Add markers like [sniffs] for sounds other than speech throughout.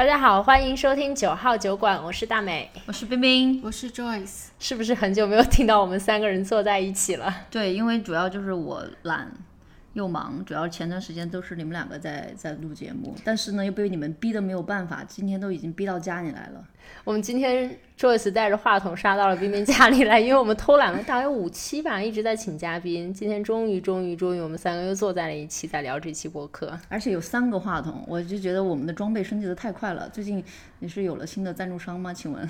大家好，欢迎收听九号酒馆，我是大美，我是冰冰，我是 Joyce。是不是很久没有听到我们三个人坐在一起了？对，因为主要就是我懒又忙，主要前段时间都是你们两个在在录节目，但是呢又被你们逼得没有办法，今天都已经逼到家里来了。我们今天 Joyce 带着话筒杀到了冰冰家里来，因为我们偷懒了大概五期吧，一直在请嘉宾。今天终于终于终于，我们三个又坐在了一起，在聊这期播客。而且有三个话筒，我就觉得我们的装备升级的太快了。最近你是有了新的赞助商吗？请问？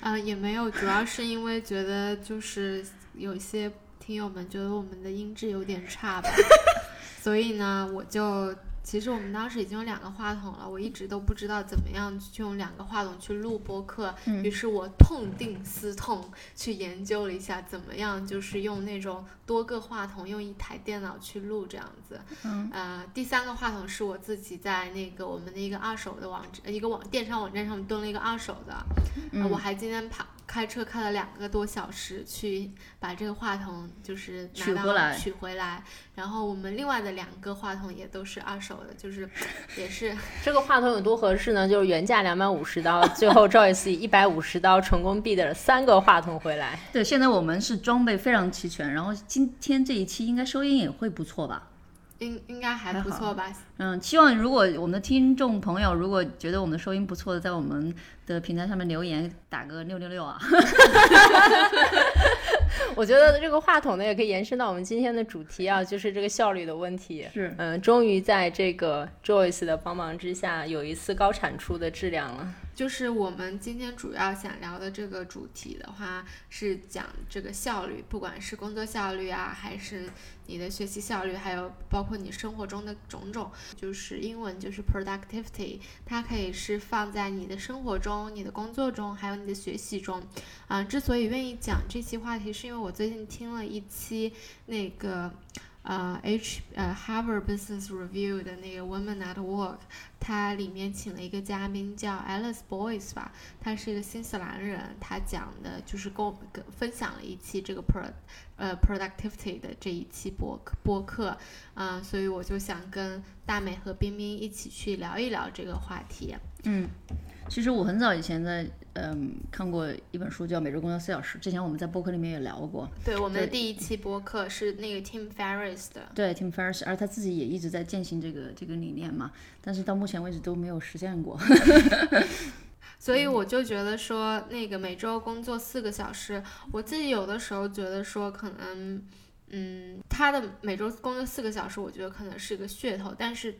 啊，也没有，主要是因为觉得就是有些听友们觉得我们的音质有点差吧，[laughs] 所以呢，我就。其实我们当时已经有两个话筒了，我一直都不知道怎么样去用两个话筒去录播客，于是我痛定思痛去研究了一下怎么样，就是用那种多个话筒，用一台电脑去录这样子。嗯，呃，第三个话筒是我自己在那个我们的一个二手的网站，一个网电商网站上面蹲了一个二手的，我还今天跑。开车开了两个多小时去把这个话筒就是取回来，取回来。然后我们另外的两个话筒也都是二手的，就是也是 [laughs] 这个话筒有多合适呢？就是原价两百五十刀，最后 Joyce 一百五十刀成功避的三个话筒回来。对，现在我们是装备非常齐全，然后今天这一期应该收音也会不错吧？应应该还不错吧？嗯，希望如果我们的听众朋友如果觉得我们的收音不错的，在我们的平台上面留言打个六六六啊。[laughs] 我觉得这个话筒呢，也可以延伸到我们今天的主题啊，就是这个效率的问题。是，嗯，终于在这个 Joyce 的帮忙之下，有一次高产出的质量了。就是我们今天主要想聊的这个主题的话，是讲这个效率，不管是工作效率啊，还是你的学习效率，还有包括你生活中的种种，就是英文就是 productivity，它可以是放在你的生活中、你的工作中，还有你的学习中。啊，之所以愿意讲这期话题，是因为我最近听了一期那个。呃，H 呃 Harvard Business Review 的那个 Women at Work，它里面请了一个嘉宾叫 Alice Boyce 吧，他是一个新西兰人，他讲的就是跟我们分享了一期这个 pro 呃 productivity 的这一期播播客，啊，所以我就想跟大美和冰冰一起去聊一聊这个话题。嗯，其实我很早以前在。嗯，看过一本书叫《每周工作四小时》，之前我们在播客里面也聊过。对，我们的第一期播客是那个 Tim Ferriss 的。对，Tim Ferriss，而他自己也一直在践行这个这个理念嘛，但是到目前为止都没有实现过。[laughs] 所以我就觉得说，那个每周工作四个小时，我自己有的时候觉得说，可能，嗯，他的每周工作四个小时，我觉得可能是一个噱头，但是。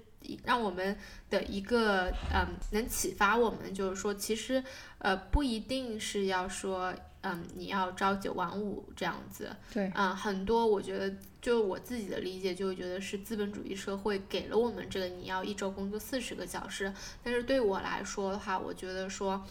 让我们的一个嗯，能启发我们，就是说，其实呃，不一定是要说嗯，你要朝九晚五这样子。对，嗯，很多我觉得，就我自己的理解，就会觉得是资本主义社会给了我们这个你要一周工作四十个小时，但是对我来说的话，我觉得说，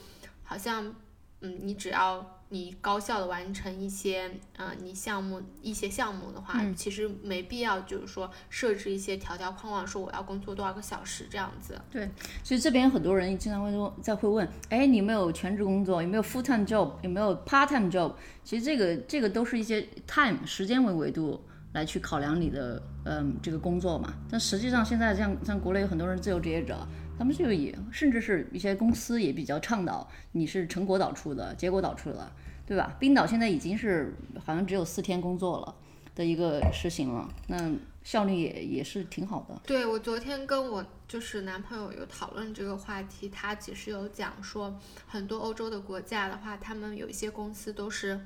好像嗯，你只要。你高效的完成一些，呃，你项目一些项目的话，其实没必要就是说设置一些条条框框，说我要工作多少个小时这样子。对，所以这边很多人经常会说，在会问，哎，你有没有全职工作？有没有 full time job？有没有 part time job？其实这个这个都是一些 time 时间为维度来去考量你的，嗯，这个工作嘛。但实际上现在像像国内有很多人自由职业者，他们就也甚至是一些公司也比较倡导你是成果导出的，结果导出的。对吧？冰岛现在已经是好像只有四天工作了的一个实行了，那效率也也是挺好的。对我昨天跟我就是男朋友有讨论这个话题，他其实有讲说，很多欧洲的国家的话，他们有一些公司都是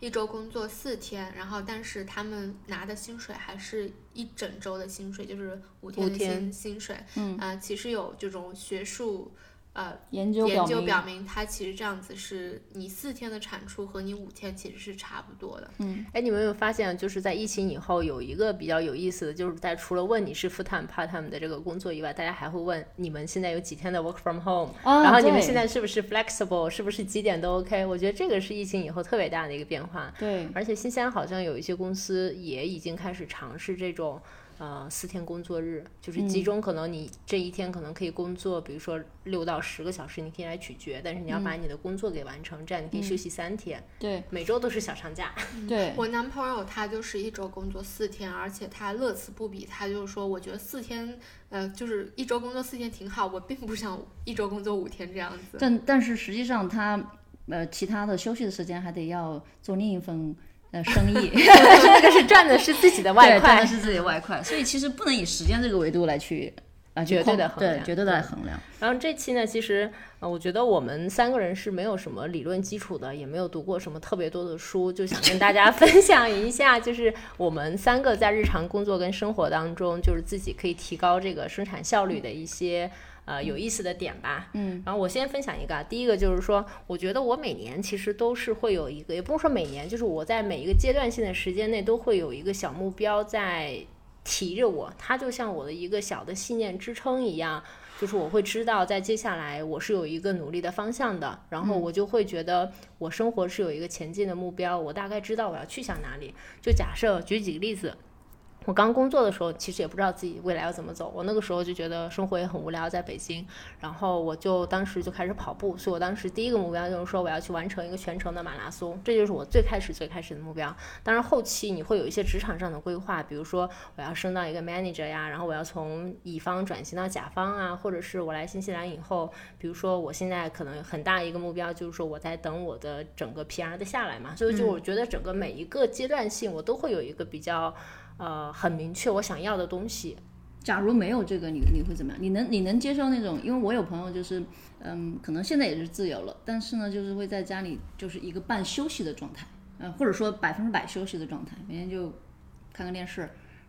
一周工作四天，然后但是他们拿的薪水还是一整周的薪水，就是五天的薪薪水。嗯啊，其实有这种学术。呃，研究研究表明，它其实这样子是你四天的产出和你五天其实是差不多的。嗯，哎，你们有没有发现，就是在疫情以后，有一个比较有意思的，就是在除了问你是 full time part time 的这个工作以外，大家还会问你们现在有几天的 work from home，然后你们现在是不是 flexible，是不是几点都 OK？我觉得这个是疫情以后特别大的一个变化。对，而且新西兰好像有一些公司也已经开始尝试这种。呃，四天工作日就是集中，可能你这一天可能可以工作，比如说六到十个小时，你可以来咀嚼，但是你要把你的工作给完成，这样你可以休息三天。对，每周都是小长假。[laughs] 对我男朋友他就是一周工作四天，而且他乐此不彼，他就是说，我觉得四天，呃，就是一周工作四天挺好，我并不想一周工作五天这样子。但但是实际上他呃其他的休息的时间还得要做另一份。呃，生意，[laughs] 但是那个是赚的是自己的外快，赚的是自己的外快，所以其实不能以时间这个维度来去啊绝对的衡量，对，绝对的来衡量。然后这期呢，其实呃，我觉得我们三个人是没有什么理论基础的，也没有读过什么特别多的书，就想跟大家 [laughs] 分享一下，就是我们三个在日常工作跟生活当中，就是自己可以提高这个生产效率的一些。呃，有意思的点吧，嗯，然后我先分享一个，第一个就是说，我觉得我每年其实都是会有一个，也不是说每年，就是我在每一个阶段性的时间内都会有一个小目标在提着我，它就像我的一个小的信念支撑一样，就是我会知道在接下来我是有一个努力的方向的，然后我就会觉得我生活是有一个前进的目标，我大概知道我要去向哪里。就假设举几个例子。我刚工作的时候，其实也不知道自己未来要怎么走。我那个时候就觉得生活也很无聊，在北京，然后我就当时就开始跑步。所以我当时第一个目标就是说，我要去完成一个全程的马拉松，这就是我最开始最开始的目标。当然后期你会有一些职场上的规划，比如说我要升到一个 manager 呀，然后我要从乙方转型到甲方啊，或者是我来新西兰以后，比如说我现在可能很大一个目标就是说我在等我的整个 PR 的下来嘛。所以就我觉得整个每一个阶段性，我都会有一个比较。呃，很明确我想要的东西。假如没有这个，你你会怎么样？你能你能接受那种？因为我有朋友就是，嗯，可能现在也是自由了，但是呢，就是会在家里就是一个半休息的状态，呃，或者说百分之百休息的状态，每天就看看电视，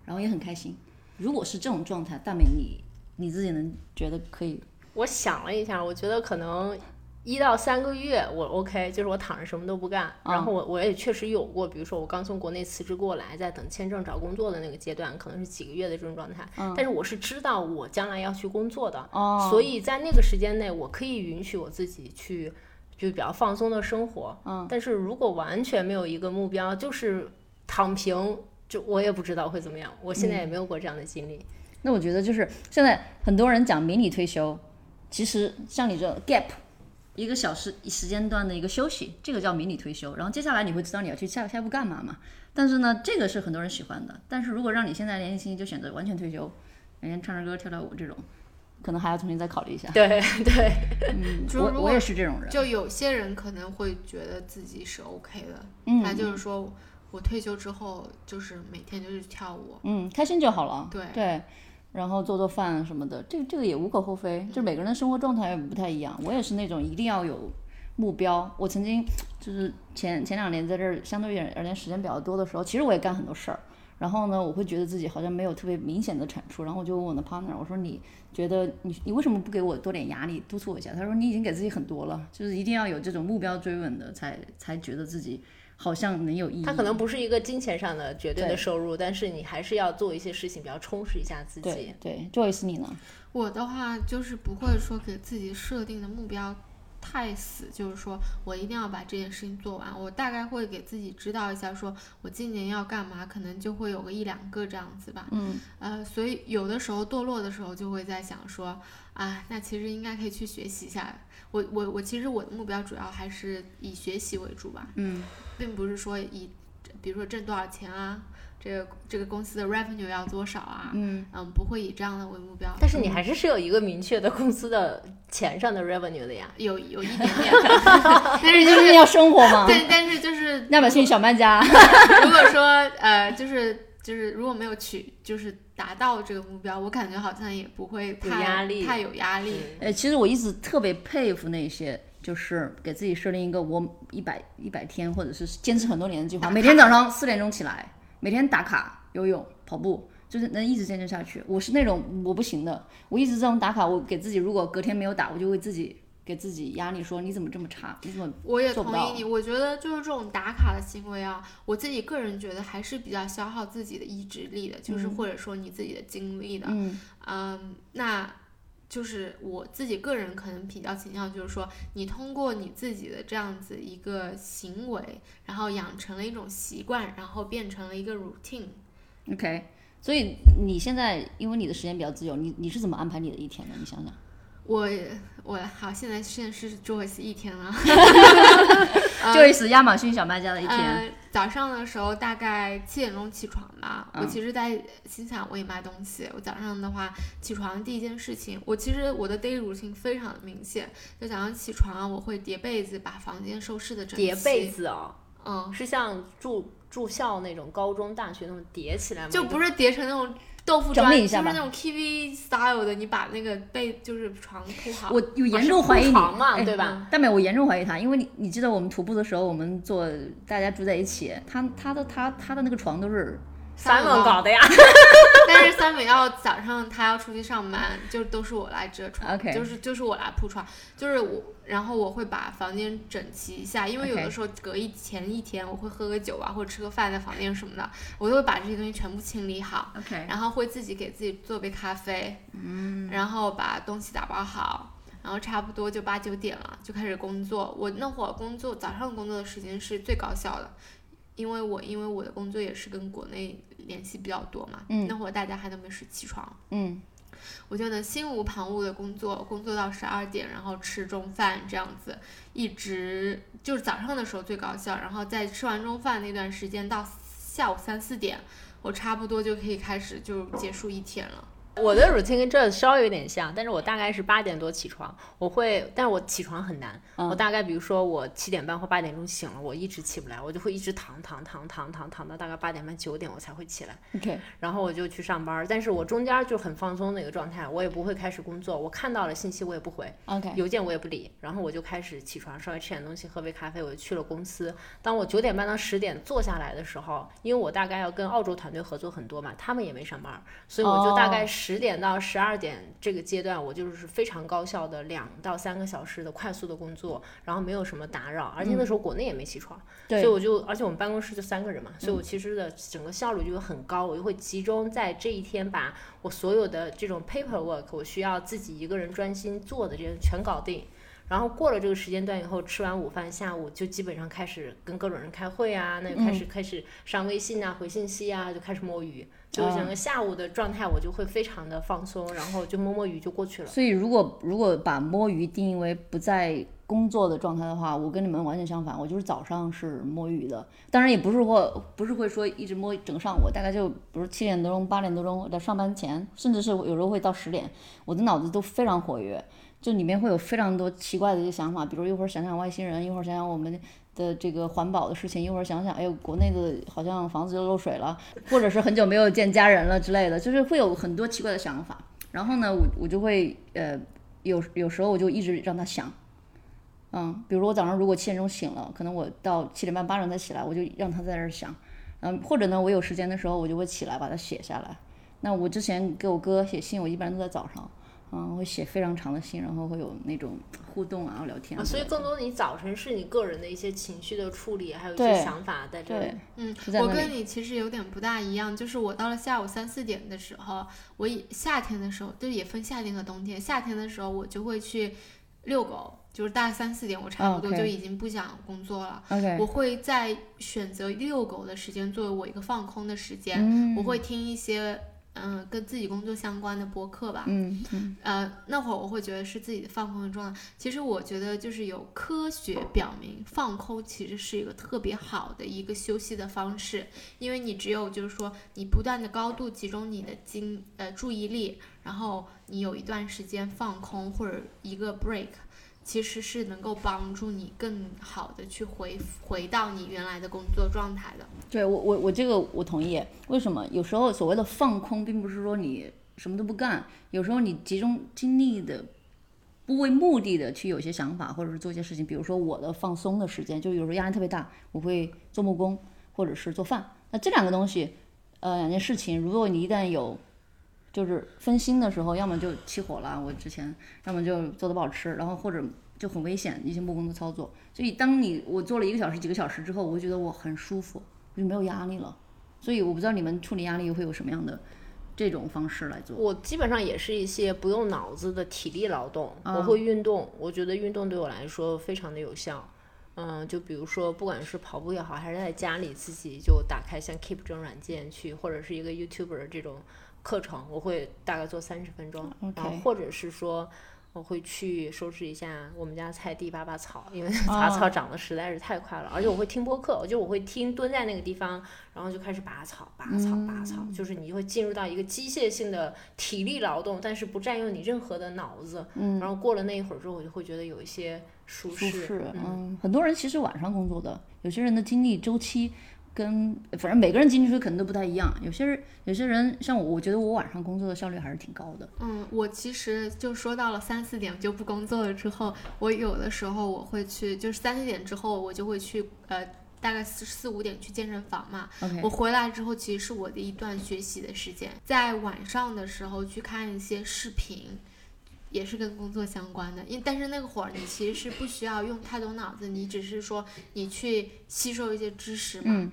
然后也很开心。如果是这种状态，大美，你你自己能觉得可以？我想了一下，我觉得可能。一到三个月我 OK，就是我躺着什么都不干。然后我我也确实有过，比如说我刚从国内辞职过来，在等签证找工作的那个阶段，可能是几个月的这种状态。但是我是知道我将来要去工作的，所以在那个时间内，我可以允许我自己去就比较放松的生活。但是如果完全没有一个目标，就是躺平，就我也不知道会怎么样。我现在也没有过这样的经历。那我觉得就是现在很多人讲迷你退休，其实像你这 gap。一个小时时间段的一个休息，这个叫迷你退休。然后接下来你会知道你要去下下一步干嘛嘛？但是呢，这个是很多人喜欢的。但是如果让你现在年纪轻轻就选择完全退休，每天唱唱歌跳跳舞这种，可能还要重新再考虑一下。对对，嗯，我我也是这种人。就有些人可能会觉得自己是 OK 的，他就是说我退休之后就是每天就是跳舞，嗯，开心就好了。对对。然后做做饭什么的，这个这个也无可厚非，就每个人的生活状态也不太一样。我也是那种一定要有目标。我曾经就是前前两年在这儿相对而言时间比较多的时候，其实我也干很多事儿。然后呢，我会觉得自己好像没有特别明显的产出。然后我就问我的 partner，我说你觉得你你为什么不给我多点压力，督促我一下？他说你已经给自己很多了，就是一定要有这种目标追问的，才才觉得自己。好像能有意义。它可能不是一个金钱上的绝对的收入，但是你还是要做一些事情，比较充实一下自己。对，Joyce 你呢？我的话就是不会说给自己设定的目标太死，就是说我一定要把这件事情做完。我大概会给自己知道一下，说我今年要干嘛，可能就会有个一两个这样子吧。嗯。呃，所以有的时候堕落的时候，就会在想说，啊，那其实应该可以去学习一下。我我我其实我的目标主要还是以学习为主吧。嗯。并不是说以，比如说挣多少钱啊，这个这个公司的 revenue 要多少啊，嗯嗯，不会以这样的为目标。但是你还是是有一个明确的公司的钱上的 revenue 的呀，有有一点点，[laughs] [laughs] 但是就是要生活嘛。对，但是就是亚马逊小卖家。如果说呃，就是就是如果没有取，就是达到这个目标，我感觉好像也不会太有压力，太有压力。呃，其实我一直特别佩服那些。就是给自己设定一个我一百一百天，或者是坚持很多年的计划，每天早上四点钟起来，每天打卡游泳、跑步，就是能一直坚持下去。我是那种我不行的，我一直这种打卡，我给自己如果隔天没有打，我就会自己给自己压力，说你怎么这么差，你怎么我也同意你，我觉得就是这种打卡的行为啊，我自己个人觉得还是比较消耗自己的意志力的，就是或者说你自己的精力的。嗯嗯，那。就是我自己个人可能比较倾向，就是说你通过你自己的这样子一个行为，然后养成了一种习惯，然后变成了一个 routine。OK，所以你现在因为你的时间比较自由，你你是怎么安排你的一天的？你想想。我我好，现在现在是 Joyce 一天了，[laughs] Joyce 亚马逊小卖家的一天。呃，早上的时候大概七点钟起床吧。我其实，在心想我也卖东西。我早上的话起床第一件事情，我其实我的 daily routine 非常的明显。就早上起床，我会叠被子，把房间收拾的整齐。叠被子哦，嗯，是像住住校那种高中大学那种叠起来吗？就不是叠成那种。豆腐砖就是那种 TV style 的，你把那个被就是床铺好。我有严重怀疑你，对吧？大美，我严重怀疑他，因为你你记得我们徒步的时候，我们坐大家住在一起，他他的他他的那个床都是。三文搞的呀，[laughs] [laughs] 但是三文要早上他要出去上班，就都是我来遮床，OK，就是就是我来铺床，就是我，然后我会把房间整齐一下，因为有的时候隔一前一天我会喝个酒啊，或者吃个饭在房间什么的，我都会把这些东西全部清理好，OK，然后会自己给自己做杯咖啡，嗯，然后把东西打包好，然后差不多就八九点了，就开始工作。我那会儿工作早上工作的时间是最高效的。因为我因为我的工作也是跟国内联系比较多嘛，那会儿大家还都没睡起床，嗯，我就能心无旁骛的工作，工作到十二点，然后吃中饭这样子，一直就是早上的时候最高效，然后在吃完中饭那段时间到下午三四点，我差不多就可以开始就结束一天了。我的 routine 跟这稍微有点像，但是我大概是八点多起床，我会，但是我起床很难，我大概比如说我七点半或八点钟醒了，我一直起不来，我就会一直躺躺躺躺躺躺到大概八点半九点我才会起来，OK，然后我就去上班，但是我中间就很放松的一个状态，我也不会开始工作，我看到了信息我也不回，OK，邮件我也不理，然后我就开始起床，稍微吃点东西，喝杯咖啡，我就去了公司。当我九点半到十点坐下来的时候，因为我大概要跟澳洲团队合作很多嘛，他们也没上班，所以我就大概十点到十二。点这个阶段，我就是非常高效的两到三个小时的快速的工作，然后没有什么打扰，而且那时候国内也没起床，所以我就，而且我们办公室就三个人嘛，所以我其实的整个效率就会很高，我就会集中在这一天把我所有的这种 paperwork，我需要自己一个人专心做的这些全搞定。然后过了这个时间段以后，吃完午饭，下午就基本上开始跟各种人开会啊，那就开始开始上微信啊，回信息啊，就开始摸鱼，就整个下午的状态我就会非常的放松，然后就摸摸鱼就过去了。所以如果如果把摸鱼定义为不在工作的状态的话，我跟你们完全相反，我就是早上是摸鱼的，当然也不是说不是会说一直摸整个上午，大概就比如七点多钟、八点多钟在上班前，甚至是有时候会到十点，我的脑子都非常活跃。就里面会有非常多奇怪的一些想法，比如一会儿想想外星人，一会儿想想我们的这个环保的事情，一会儿想想哎呦国内的好像房子又漏水了，或者是很久没有见家人了之类的，就是会有很多奇怪的想法。然后呢，我我就会呃有有时候我就一直让他想，嗯，比如我早上如果七点钟醒了，可能我到七点半八点再起来，我就让他在这儿想，嗯，或者呢我有时间的时候我就会起来把它写下来。那我之前给我哥写信，我一般都在早上。嗯，会写非常长的信，然后会有那种互动啊，聊天啊。所以更多你早晨是你个人的一些情绪的处理，还有一些想法在这里。嗯，我跟你其实有点不大一样，就是我到了下午三四点的时候，我夏天的时候，就也分夏天和冬天。夏天的时候我就会去遛狗，就是大概三四点，我差不多就已经不想工作了。我会在选择遛狗的时间作为我一个放空的时间，我会听一些。嗯，跟自己工作相关的播客吧。嗯嗯。呃，那会儿我会觉得是自己的放空的状态。其实我觉得就是有科学表明，放空其实是一个特别好的一个休息的方式，因为你只有就是说你不断的高度集中你的精呃注意力，然后你有一段时间放空或者一个 break。其实是能够帮助你更好的去回回到你原来的工作状态的。对我我我这个我同意。为什么？有时候所谓的放空，并不是说你什么都不干，有时候你集中精力的，不为目的的去有些想法，或者是做一些事情。比如说我的放松的时间，就有时候压力特别大，我会做木工或者是做饭。那这两个东西，呃，两件事情，如果你一旦有就是分心的时候，要么就起火了，我之前，要么就做的不好吃，然后或者就很危险一些木工的操作。所以当你我做了一个小时、几个小时之后，我会觉得我很舒服，我就没有压力了。所以我不知道你们处理压力会有什么样的这种方式来做。我基本上也是一些不用脑子的体力劳动，我会运动，我觉得运动对我来说非常的有效。嗯，就比如说，不管是跑步也好，还是在家里自己就打开像 Keep 这种软件去，或者是一个 YouTuber 这种课程，我会大概做三十分钟，然后或者是说。我会去收拾一下我们家菜地，拔拔草，因为拔草长得实在是太快了。而且我会听播客，就我会听，蹲在那个地方，然后就开始拔草、拔草、拔草，就是你就会进入到一个机械性的体力劳动，但是不占用你任何的脑子。然后过了那一会儿之后，我就会觉得有一些舒适。嗯，很多人其实晚上工作的，有些人的精力周期。跟反正每个人进去可能都不太一样，有些人有些人像我，我觉得我晚上工作的效率还是挺高的。嗯，我其实就说到了三四点就不工作了之后，我有的时候我会去，就是三四点之后我就会去，呃，大概四四五点去健身房嘛。我回来之后其实是我的一段学习的时间，在晚上的时候去看一些视频。也是跟工作相关的，因但是那个会儿你其实是不需要用太多脑子，你只是说你去吸收一些知识嘛，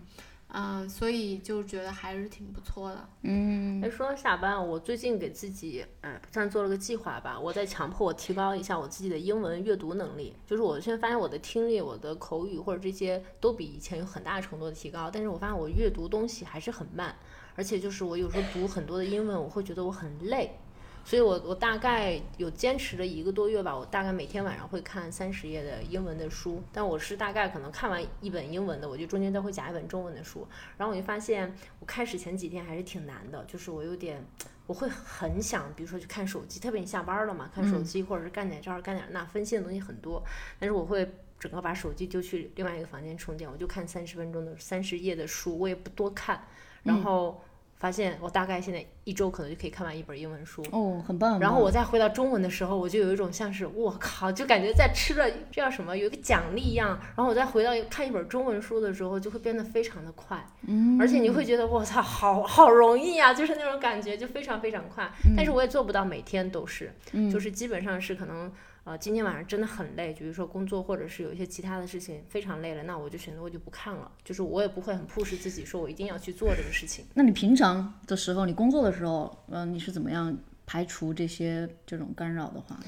嗯，所以就觉得还是挺不错的。嗯，哎，说到下班，我最近给自己，嗯，算做了个计划吧，我在强迫我提高一下我自己的英文阅读能力。就是我现在发现我的听力、我的口语或者这些都比以前有很大程度的提高，但是我发现我阅读东西还是很慢，而且就是我有时候读很多的英文，我会觉得我很累。所以，我我大概有坚持了一个多月吧，我大概每天晚上会看三十页的英文的书，但我是大概可能看完一本英文的，我就中间再会夹一本中文的书，然后我就发现，我开始前几天还是挺难的，就是我有点，我会很想，比如说去看手机，特别你下班了嘛，看手机或者是干点这儿干点那，分心的东西很多，但是我会整个把手机丢去另外一个房间充电，我就看三十分钟的三十页的书，我也不多看，然后。发现我大概现在一周可能就可以看完一本英文书哦，很棒。然后我再回到中文的时候，我就有一种像是我靠，就感觉在吃了这叫什么，有一个奖励一样。然后我再回到看一本中文书的时候，就会变得非常的快，嗯，而且你会觉得我操，好好容易啊，就是那种感觉就非常非常快。但是我也做不到每天都是，就是基本上是可能。呃，今天晚上真的很累，比如说工作或者是有一些其他的事情非常累了，那我就选择我就不看了，就是我也不会很 push 自己说我一定要去做这个事情。那你平常的时候，你工作的时候，嗯，你是怎么样排除这些这种干扰的话？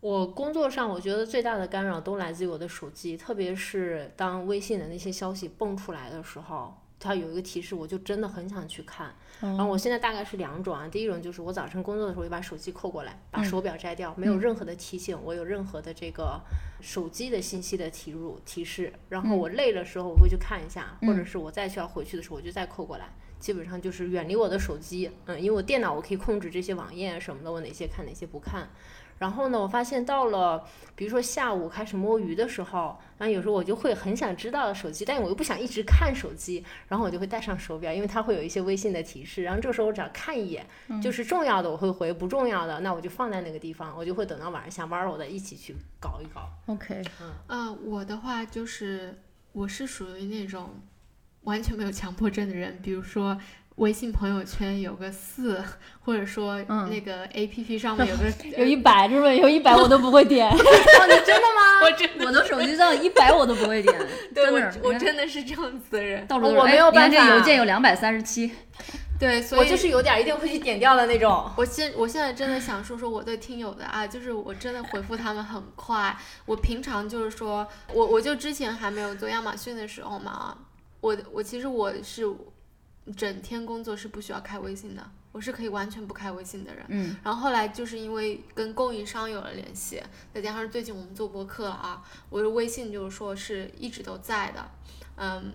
我工作上我觉得最大的干扰都来自于我的手机，特别是当微信的那些消息蹦出来的时候。它有一个提示，我就真的很想去看。然后我现在大概是两种啊，第一种就是我早晨工作的时候就把手机扣过来，把手表摘掉，没有任何的提醒，我有任何的这个手机的信息的提入提示。然后我累的时候我会去看一下，或者是我再需要回去的时候我就再扣过来。基本上就是远离我的手机，嗯，因为我电脑我可以控制这些网页什么的，我哪些看哪些不看。然后呢，我发现到了，比如说下午开始摸鱼的时候，然后有时候我就会很想知道手机，但我又不想一直看手机，然后我就会带上手表，因为它会有一些微信的提示。然后这个时候我只要看一眼，就是重要的我会回，不重要的那我就放在那个地方，我就会等到晚上下班了，我再一起去搞一搞。OK，嗯，呃，我的话就是我是属于那种完全没有强迫症的人，比如说。微信朋友圈有个四，[laughs] 或者说那个 A P P 上面 [laughs] 有个 [laughs] 有一百，是不是？有一百我都不会点。哦，你真的吗？我真，我的手机上一百我都不会点。对，我我真的是这样子的人。到处我没有办法。这邮件有两百三十七。对，所以我就是有点一定会去点掉的那种。我现我现在真的想说说我对听友的爱，就是我真的回复他们很快。我平常就是说我我就之前还没有做亚马逊的时候嘛，我我其实我是。整天工作是不需要开微信的，我是可以完全不开微信的人。嗯，然后后来就是因为跟供应商有了联系，再加上最近我们做播客了啊，我的微信就是说是一直都在的。嗯，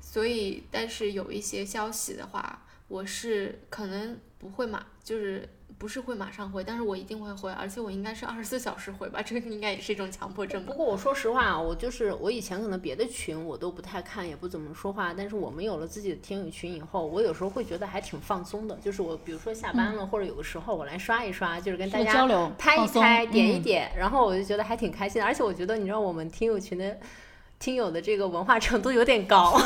所以但是有一些消息的话，我是可能不会嘛，就是。不是会马上回，但是我一定会回，而且我应该是二十四小时回吧，这个应该也是一种强迫症。不过我说实话啊，我就是我以前可能别的群我都不太看，也不怎么说话，但是我们有了自己的听友群以后，我有时候会觉得还挺放松的。就是我比如说下班了，或者有的时候我来刷一刷，就是跟大家交流、拍一拍、点一点，然后我就觉得还挺开心的。而且我觉得，你知道我们听友群的。听友的这个文化程度有点高，[laughs]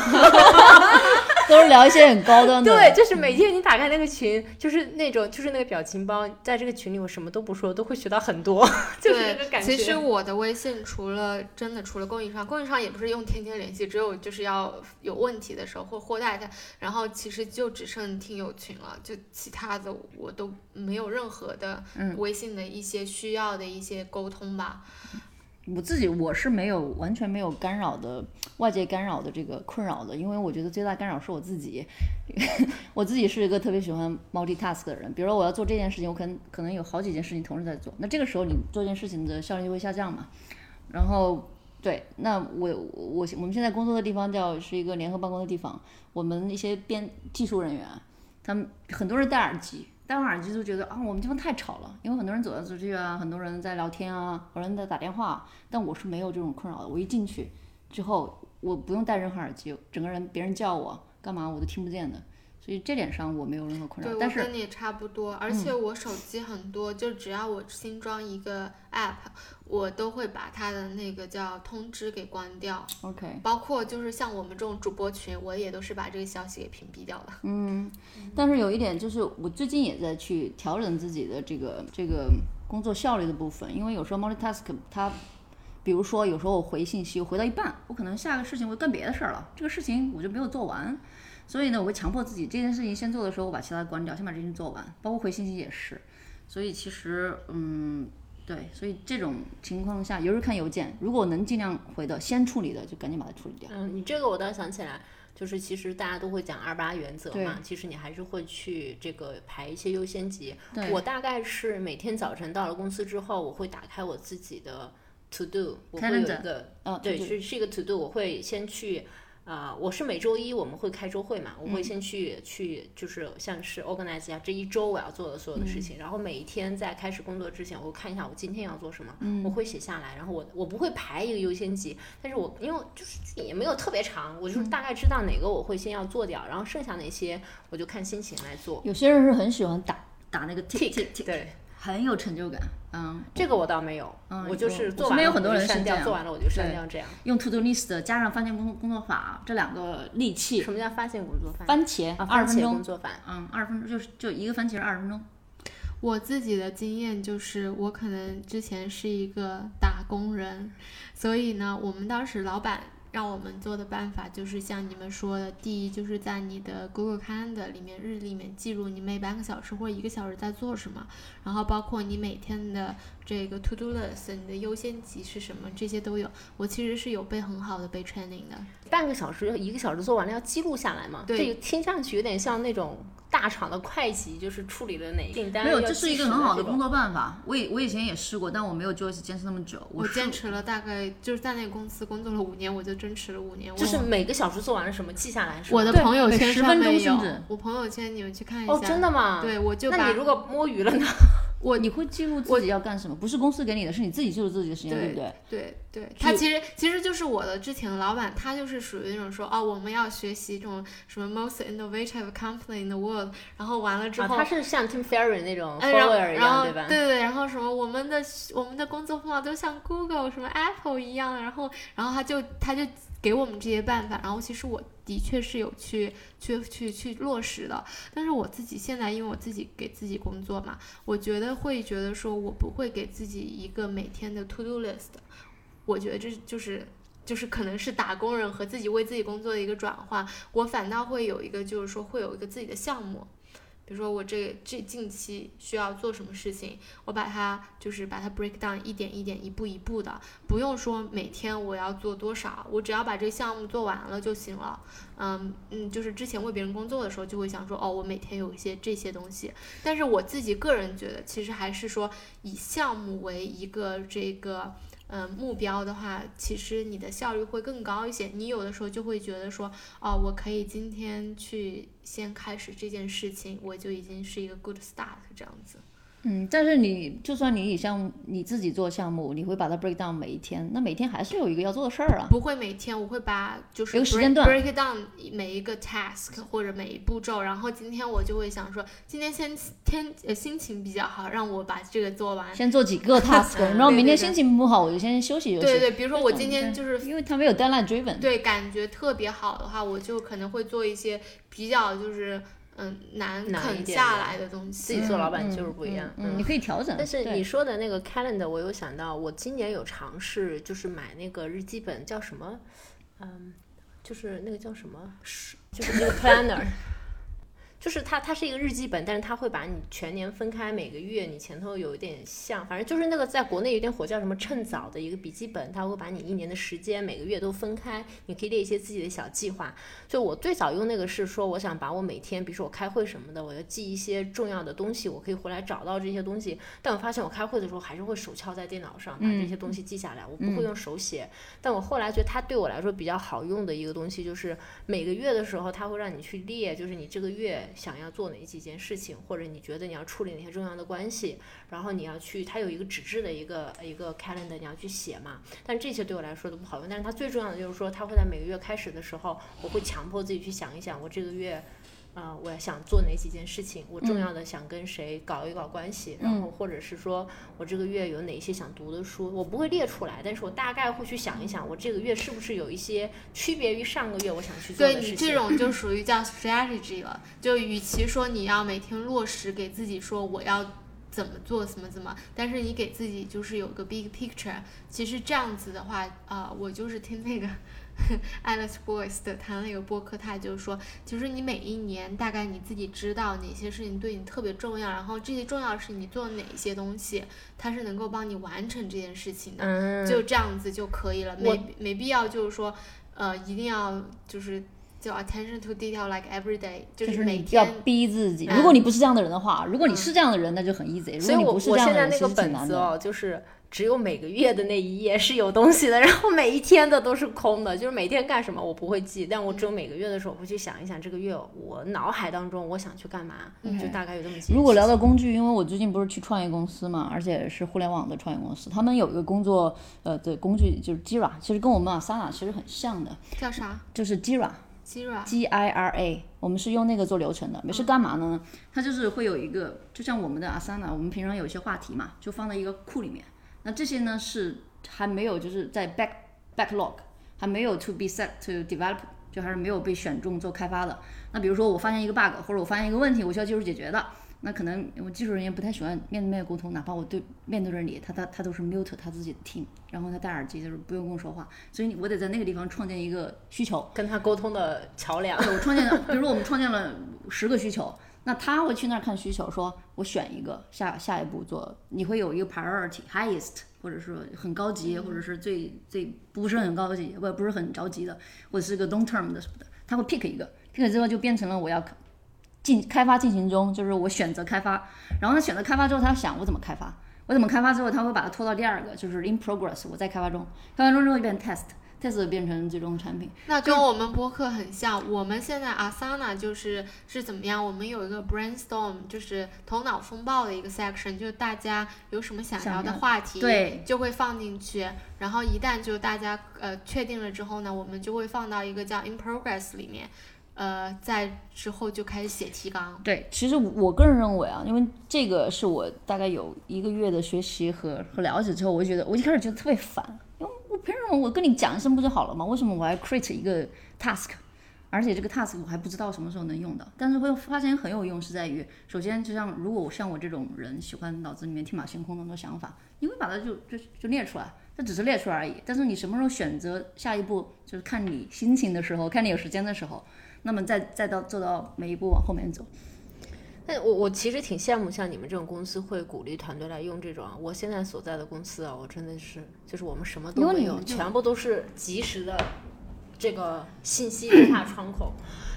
[laughs] 都是聊一些很高端的。对，就是每天你打开那个群，就是那种，就是那个表情包，在这个群里我什么都不说，都会学到很多，[laughs] 就是那个感觉。其实我的微信除了真的除了供应商，供应商也不是用天天联系，只有就是要有问题的时候或货代他，然后其实就只剩听友群了，就其他的我都没有任何的微信的一些需要的一些沟通吧。我自己我是没有完全没有干扰的外界干扰的这个困扰的，因为我觉得最大干扰是我自己。[laughs] 我自己是一个特别喜欢 multitask 的人，比如说我要做这件事情，我可能可能有好几件事情同时在做，那这个时候你做件事情的效率就会下降嘛。然后对，那我我我们现在工作的地方叫是一个联合办公的地方，我们一些编技术人员，他们很多人戴耳机。戴上耳机就觉得啊，我们地方太吵了，因为很多人走来走去啊，很多人在聊天啊，有人在打电话。但我是没有这种困扰的，我一进去之后，我不用戴任何耳机，整个人别人叫我干嘛我都听不见的。所以这点上我没有任何困扰。但是跟你差不多，而且我手机很多，就只要我新装一个 app，我都会把他的那个叫通知给关掉。OK。包括就是像我们这种主播群，我也都是把这个消息给屏蔽掉了。嗯。但是有一点就是，我最近也在去调整自己的这个这个工作效率的部分，因为有时候 multitask 它，比如说有时候我回信息，我回到一半，我可能下个事情我干别的事儿了，这个事情我就没有做完。所以呢，我会强迫自己这件事情先做的时候，我把其他关掉，先把这件事做完，包括回信息也是。所以其实，嗯，对，所以这种情况下，有时候看邮件，如果能尽量回的，先处理的，就赶紧把它处理掉。嗯，你这个我倒想起来，就是其实大家都会讲二八原则嘛，其实你还是会去这个排一些优先级。我大概是每天早晨到了公司之后，我会打开我自己的 to do，我会有一个，嗯，对，是是一个 to do，我会先去。啊，我是每周一我们会开周会嘛，我会先去去就是像是 organize 一下这一周我要做的所有的事情，然后每一天在开始工作之前，我看一下我今天要做什么，我会写下来，然后我我不会排一个优先级，但是我因为就是也没有特别长，我就是大概知道哪个我会先要做掉，然后剩下那些我就看心情来做。有些人是很喜欢打打那个 tick tick tick，对。很有成就感，嗯，这个我倒没有，嗯，我就是做完了我就删掉，做完了我就删掉，这样。用 To Do List 加上番茄工工作法这两个利器。什么叫发现工作法？番茄，二十分钟工作法，嗯，二十分钟就是就一个番茄是二十分钟。我自己的经验就是，我可能之前是一个打工人，所以呢，我们当时老板。让我们做的办法就是像你们说的，第一就是在你的 Google Calendar 里面日历里面记录你每半个小时或者一个小时在做什么，然后包括你每天的这个 To Do List，你的优先级是什么，这些都有。我其实是有被很好的被 training 的，半个小时一个小时做完了要记录下来嘛？对，这个听上去有点像那种。大厂的会计就是处理了哪订单？没有，这是一个很好的工作办法。我以我以前也试过，但我没有就坚持那么久。我坚持了大概就是在那个公司工作了五年，我就坚持了五年。就是每个小时做完了什么记下来。我的朋友圈十分钟有。我朋友圈你们去看一下。哦，真的吗？对，我就那你如果摸鱼了呢？我你会记录自己要干什么？不是公司给你的，是你自己记录自己的时间，对不对？对对，他其实其实就是我的之前的老板，他就是属于那种说哦，我们要学习这种什么 most innovative company in the world，然后完了之后，他是像 Tim Ferriss 那种 follower 一样，对吧？对对，然后什么我们的我们的工作方法都像 Google 什么 Apple 一样，然后然后他就他就给我们这些办法，然后其实我。的确是有去去去去落实的，但是我自己现在因为我自己给自己工作嘛，我觉得会觉得说我不会给自己一个每天的 to do list，我觉得这就是就是可能是打工人和自己为自己工作的一个转换，我反倒会有一个就是说会有一个自己的项目。比如说我这这近期需要做什么事情，我把它就是把它 break down 一点一点一步一步的，不用说每天我要做多少，我只要把这个项目做完了就行了。嗯嗯，就是之前为别人工作的时候就会想说，哦，我每天有一些这些东西，但是我自己个人觉得，其实还是说以项目为一个这个。嗯，目标的话，其实你的效率会更高一些。你有的时候就会觉得说，哦，我可以今天去先开始这件事情，我就已经是一个 good start 这样子。嗯，但是你就算你以项你自己做项目，你会把它 break down 每一天，那每天还是有一个要做的事儿啊。不会每天，我会把就是一个时间段 break down 每一个 task 或者每一步骤，然后今天我就会想说，今天先天呃心情比较好，让我把这个做完。先做几个 task，[laughs] 然后明天心情不好，我就先休息休息。对对，比如说我今天就是因为他没有 deadline driven。对，感觉特别好的话，我就可能会做一些比较就是。嗯，难啃下来的东西，自己做老板就是不一样。嗯，你可以调整。但是你说的那个 calendar，我有想到，我今年有尝试，就是买那个日记本，叫什么？嗯，就是那个叫什么？是，就是那个 planner。就是它，它是一个日记本，但是它会把你全年分开，每个月你前头有一点像，反正就是那个在国内有点火，叫什么趁早的一个笔记本，它会把你一年的时间每个月都分开，你可以列一些自己的小计划。就我最早用那个是说，我想把我每天，比如说我开会什么的，我要记一些重要的东西，我可以回来找到这些东西。但我发现我开会的时候还是会手敲在电脑上把这些东西记下来，我不会用手写。但我后来觉得它对我来说比较好用的一个东西，就是每个月的时候，它会让你去列，就是你这个月。想要做哪几件事情，或者你觉得你要处理哪些重要的关系，然后你要去，它有一个纸质的一个一个 calendar，你要去写嘛。但这些对我来说都不好用，但是它最重要的就是说，它会在每个月开始的时候，我会强迫自己去想一想，我这个月。啊，我想做哪几件事情？我重要的想跟谁搞一搞关系，然后或者是说我这个月有哪些想读的书，我不会列出来，但是我大概会去想一想，我这个月是不是有一些区别于上个月我想去做的事情。对你这种就属于叫 strategy 了，就与其说你要每天落实给自己说我要怎么做怎么怎么，但是你给自己就是有个 big picture，其实这样子的话，啊，我就是听那个。[laughs] Alice Boyce 的谈了一个播客，他就是说，其实你每一年大概你自己知道哪些事情对你特别重要，然后这些重要的是你做哪些东西，它是能够帮你完成这件事情的，就这样子就可以了，没没必要就是说，呃，一定要就是叫 attention to detail like every day，就是每天要逼自己。如果你不是这样的人的话，如果你是这样的人，那就很 easy。所以我我现在那个本子哦，就是。只有每个月的那一页是有东西的，然后每一天的都是空的，就是每天干什么我不会记，但我只有每个月的时候会去想一想，这个月我脑海当中我想去干嘛，就大概有这么几。如果聊到工具，因为我最近不是去创业公司嘛，而且是互联网的创业公司，他们有一个工作呃的工具就是 Jira，其实跟我们 Asana 其实很像的。叫啥？就是 Jira。Jira，G I R A，我们是用那个做流程的。没事干嘛呢？它就是会有一个，就像我们的 Asana，我们平常有一些话题嘛，就放在一个库里面。那这些呢是还没有就是在 back backlog 还没有 to be set to develop 就还是没有被选中做开发的。那比如说我发现一个 bug 或者我发现一个问题，我需要技术解决的，那可能我技术人员不太喜欢面对面沟通，哪怕我对面对着你，他他他都是 mute 他自己的 team，然后他戴耳机就是不用跟我说话，所以我得在那个地方创建一个需求，跟他沟通的桥梁。对我创建了，比如说我们创建了十个需求。那他会去那儿看需求，说我选一个下下一步做，你会有一个 priority highest，或者说很高级，或者是最最不是很高级，不不是很着急的，或者是个 long term 的什么的，他会 pick 一个，pick 之后就变成了我要进开发进行中，就是我选择开发，然后呢选择开发之后，他要想我怎么开发，我怎么开发之后，他会把它拖到第二个，就是 in progress，我在开发中，开发中之后就变 test。这次变成最终产品，那跟我们播客很像。我们现在 Asana 就是是怎么样？我们有一个 brainstorm，就是头脑风暴的一个 section，就是大家有什么想聊的话题，对，就会放进去。然后一旦就大家呃确定了之后呢，我们就会放到一个叫 in progress 里面，呃，在之后就开始写提纲。对，其实我个人认为啊，因为这个是我大概有一个月的学习和和了解之后，我就觉得我一开始觉得特别烦。我凭什么我跟你讲一声不就好了吗？为什么我还 create 一个 task，而且这个 task 我还不知道什么时候能用到？但是会发现很有用，是在于首先就像如果我像我这种人喜欢脑子里面天马行空那么多想法，你会把它就就就列出来，它只是列出来而已。但是你什么时候选择下一步，就是看你心情的时候，看你有时间的时候，那么再再到做到每一步往后面走。那我我其实挺羡慕像你们这种公司会鼓励团队来用这种。我现在所在的公司啊，我真的是就是我们什么都没有，全部都是及时的这个信息 [clears throat] 一下窗口，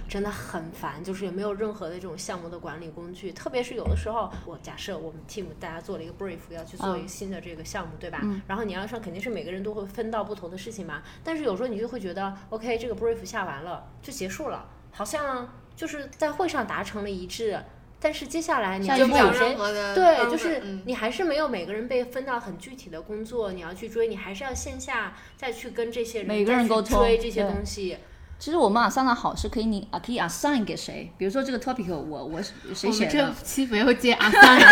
真的很烦。就是也没有任何的这种项目的管理工具，特别是有的时候，我假设我们 team 大家做了一个 brief 要去做一个新的这个项目，对吧？然后你要上肯定是每个人都会分到不同的事情嘛。但是有时候你就会觉得，OK，这个 brief 下完了就结束了，好像就是在会上达成了一致。但是接下来你要去找谁？对，就是你还是没有每个人被分到很具体的工作，你要去追，你还是要线下再去跟这些人每个人沟通追这些东西。其实我们啊，商量好是可以你啊可以 assign 给谁？比如说这个 topic 我我谁写的？这期没有接 assign。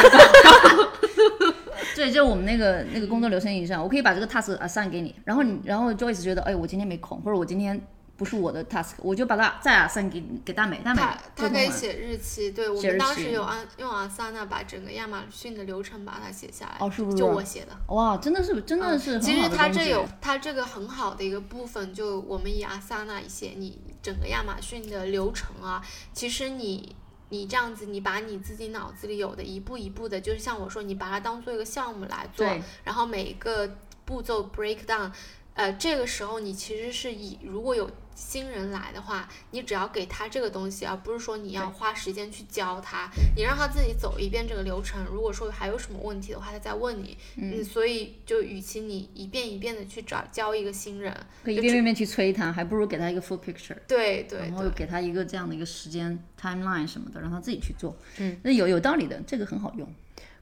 [laughs] 对，就我们那个那个工作流程以上，我可以把这个 task assign 给你，然后你然后 Joyce 觉得哎我今天没空，或者我今天。不是我的 task，我就把它再 assign 给给大美，大美他他可以写日期，对我们当时有安用 Asana 把整个亚马逊的流程把它写下来，哦，是不是？就我写的。哇，真的是真的是其实它这有它这个很好的一个部分，就我们以 Asana 写你整个亚马逊的流程啊，其实你。你这样子，你把你自己脑子里有的一步一步的，就是像我说，你把它当做一个项目来做，然后每一个步骤 break down，呃，这个时候你其实是以如果有。新人来的话，你只要给他这个东西，而不是说你要花时间去教他，你让他自己走一遍这个流程。如果说还有什么问题的话，他再问你。嗯，所以就与其你一遍一遍的去找教一个新人，一遍一遍去催他，还不如给他一个 full picture。对对。然后给他一个这样的一个时间 timeline 什么的，让他自己去做。嗯，那有有道理的，这个很好用。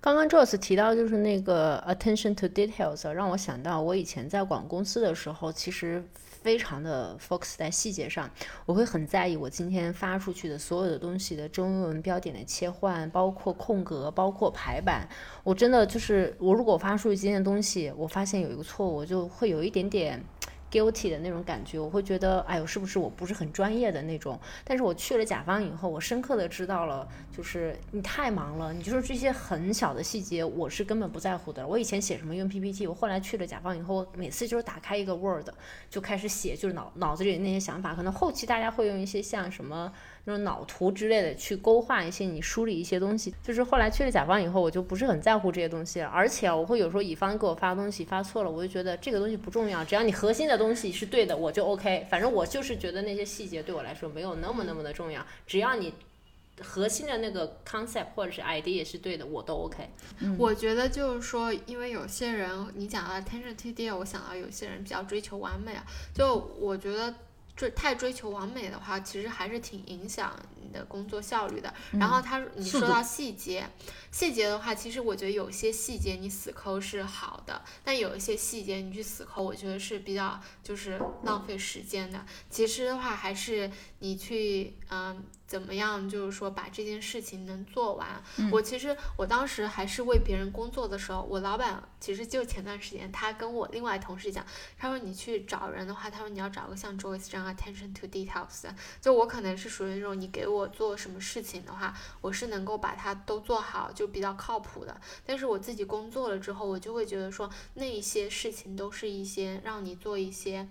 刚刚 Joss 提到就是那个 attention to details，让我想到我以前在广公司的时候，其实。非常的 focus 在细节上，我会很在意我今天发出去的所有的东西的中英文标点的切换，包括空格，包括排版。我真的就是，我如果发出去今天的东西，我发现有一个错误，我就会有一点点。Guilty 的那种感觉，我会觉得，哎呦，是不是我不是很专业的那种？但是我去了甲方以后，我深刻的知道了，就是你太忙了，你就是这些很小的细节，我是根本不在乎的。我以前写什么用 PPT，我后来去了甲方以后，每次就是打开一个 Word 就开始写，就是脑脑子里那些想法。可能后期大家会用一些像什么。那种脑图之类的去勾画一些，你梳理一些东西。就是后来去了甲方以后，我就不是很在乎这些东西了。而且我会有时候乙方给我发东西发错了，我就觉得这个东西不重要，只要你核心的东西是对的，我就 OK。反正我就是觉得那些细节对我来说没有那么那么的重要，只要你核心的那个 concept 或者是 idea 是对的，我都 OK。我觉得就是说，因为有些人你讲到 attention to detail，我想到有些人比较追求完美啊，就我觉得。追太追求完美的话，其实还是挺影响你的工作效率的。然后他，你说到细节，细节的话，其实我觉得有些细节你死抠是好的，但有一些细节你去死抠，我觉得是比较就是浪费时间的。其实的话，还是你去嗯。怎么样？就是说把这件事情能做完。我其实我当时还是为别人工作的时候，我老板其实就前段时间他跟我另外同事讲，他说你去找人的话，他说你要找个像 Joyce 这样 attention to details 的。就我可能是属于那种你给我做什么事情的话，我是能够把它都做好，就比较靠谱的。但是我自己工作了之后，我就会觉得说那一些事情都是一些让你做一些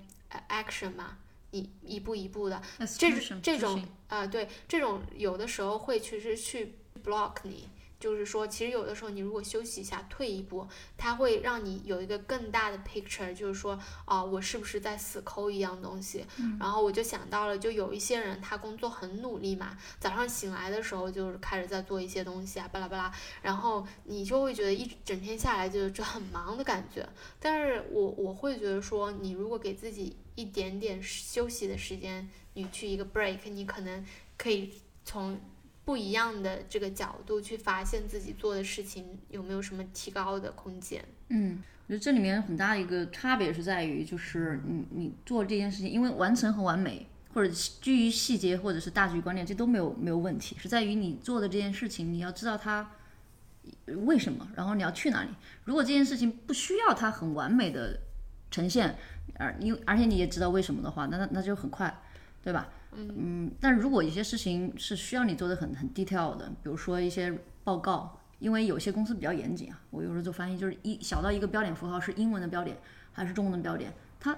action 嘛。一一步一步的，这这种啊，对，这种有的时候会其实去 block 你。就是说，其实有的时候你如果休息一下，退一步，它会让你有一个更大的 picture，就是说，哦，我是不是在死抠一样东西？然后我就想到了，就有一些人他工作很努力嘛，早上醒来的时候就是开始在做一些东西啊，巴拉巴拉，然后你就会觉得一整天下来就就很忙的感觉。但是我我会觉得说，你如果给自己一点点休息的时间，你去一个 break，你可能可以从。不一样的这个角度去发现自己做的事情有没有什么提高的空间。嗯，我觉得这里面很大一个差别是在于，就是你你做这件事情，因为完成和完美，或者基于细节，或者是大局观念，这都没有没有问题，是在于你做的这件事情，你要知道它为什么，然后你要去哪里。如果这件事情不需要它很完美的呈现，而因而且你也知道为什么的话，那那那就很快，对吧？嗯，但如果一些事情是需要你做的很很 detail 的，比如说一些报告，因为有些公司比较严谨啊，我有时候做翻译就是一小到一个标点符号是英文的标点还是中文的标点，他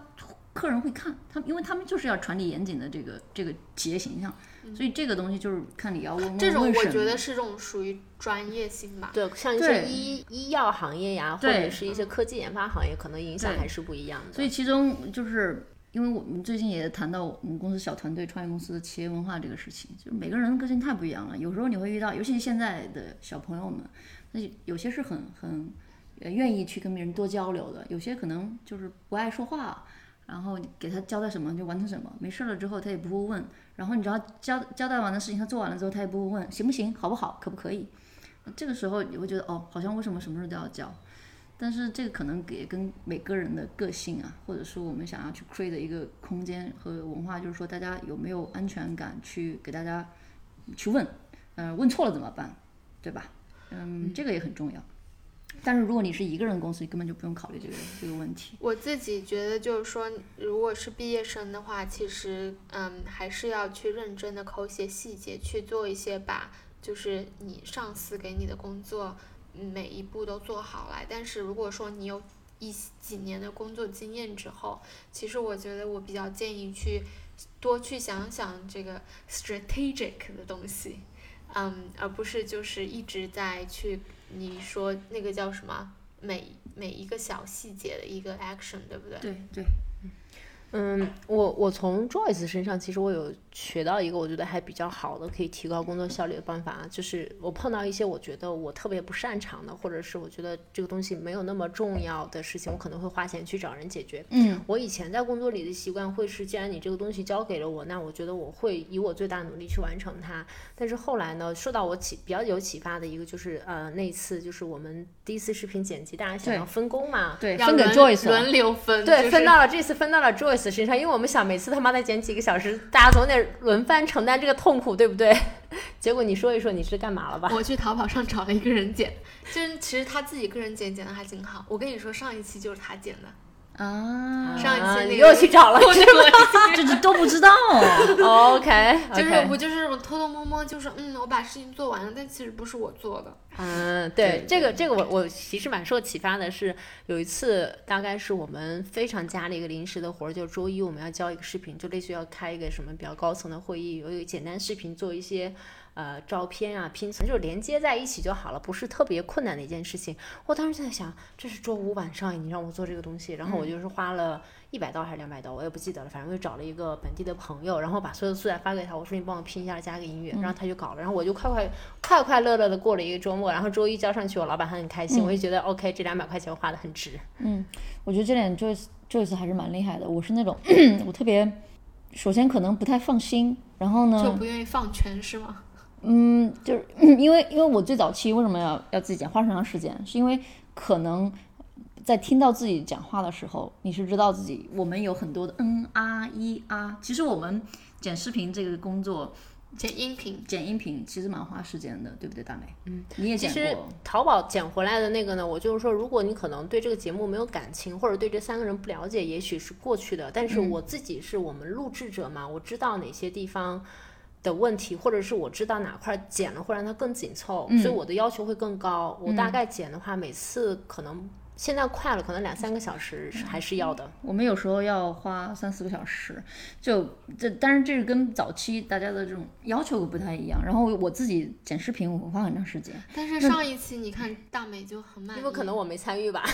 客人会看，他因为他们就是要传递严谨的这个这个企业形象，所以这个东西就是看你要问这种我觉得是这种属于专业性吧，对，像一些医医药行业呀，或者是一些科技研发行业，可能影响还是不一样的。所以其中就是。因为我们最近也谈到我们公司小团队创业公司的企业文化这个事情，就是每个人的个性太不一样了。有时候你会遇到，尤其现在的小朋友们，那有些是很很愿意去跟别人多交流的，有些可能就是不爱说话，然后给他交代什么就完成什么，没事了之后他也不会问。然后你只要交交代完的事情他做完了之后，他也不会问行不行、好不好、可不可以。这个时候你会觉得哦，好像为什么什么事都要交？但是这个可能也跟每个人的个性啊，或者说我们想要去 create 的一个空间和文化，就是说大家有没有安全感去给大家去问，嗯，问错了怎么办，对吧？嗯，这个也很重要。但是如果你是一个人公司，你根本就不用考虑这个这个问题。我自己觉得就是说，如果是毕业生的话，其实嗯，还是要去认真的抠一些细节，去做一些把就是你上司给你的工作。每一步都做好来，但是如果说你有一几年的工作经验之后，其实我觉得我比较建议去多去想想这个 strategic 的东西，嗯，而不是就是一直在去你说那个叫什么每每一个小细节的一个 action，对不对？对对。嗯，我我从 Joyce 身上，其实我有学到一个我觉得还比较好的可以提高工作效率的办法，就是我碰到一些我觉得我特别不擅长的，或者是我觉得这个东西没有那么重要的事情，我可能会花钱去找人解决。嗯，我以前在工作里的习惯会是，既然你这个东西交给了我，那我觉得我会以我最大努力去完成它。但是后来呢，受到我启比较有启发的一个就是呃那次就是我们第一次视频剪辑，大家想要分工嘛，对，分给 Joyce 轮流分，对，分到了这次分到了 Joyce。身上，因为我们想每次他妈的剪几个小时，大家总得轮番承担这个痛苦，对不对？[laughs] 结果你说一说你是干嘛了吧？我去淘宝上找了一个人剪，就是其实他自己个人剪剪的还挺好。我跟你说，上一期就是他剪的。啊，上一期你又去找了，这这都不知道。[laughs] OK，[laughs] 就是我就是我偷偷摸摸，就是嗯，我把事情做完了，但其实不是我做的。嗯，对，这个这个我我其实蛮受启发的，是有一次大概是我们非常加了一个临时的活儿，就是周一我们要交一个视频，就类似于要开一个什么比较高层的会议，有一个简单视频做一些。呃，照片啊，拼成就是连接在一起就好了，不是特别困难的一件事情。我当时就在想，这是周五晚上你让我做这个东西，然后我就是花了一百刀还是两百刀，我也不记得了，反正就找了一个本地的朋友，然后把所有的素材发给他，我说你帮我拼一下，加个音乐，然后他就搞了，然后我就快快快快乐乐的过了一个周末，然后周一交上去，我老板还很开心，我就觉得 OK，这两百块钱花的很值。嗯，我觉得这点 Joyce Joyce 还是蛮厉害的，我是那种 [clears throat] 我特别，首先可能不太放心，然后呢就不愿意放权是吗？嗯，就是因为因为我最早期为什么要要自己讲，花这么长时间，是因为可能在听到自己讲话的时候，你是知道自己我们有很多的嗯啊一啊，其实我们剪视频这个工作，剪音频剪音频其实蛮花时间的，对不对，大美？嗯，你也剪过。其实淘宝捡回来的那个呢，我就是说，如果你可能对这个节目没有感情，或者对这三个人不了解，也许是过去的。但是我自己是我们录制者嘛，我知道哪些地方。的问题，或者是我知道哪块剪了会让它更紧凑，所以我的要求会更高。我大概剪的话，每次可能现在快了，可能两三个小时还是要的。我们有时候要花三四个小时，就这，但是这是跟早期大家的这种要求不太一样。然后我自己剪视频，我会花很长时间。但是上一期你看大美就很慢，因为可能我没参与吧。[laughs] [laughs]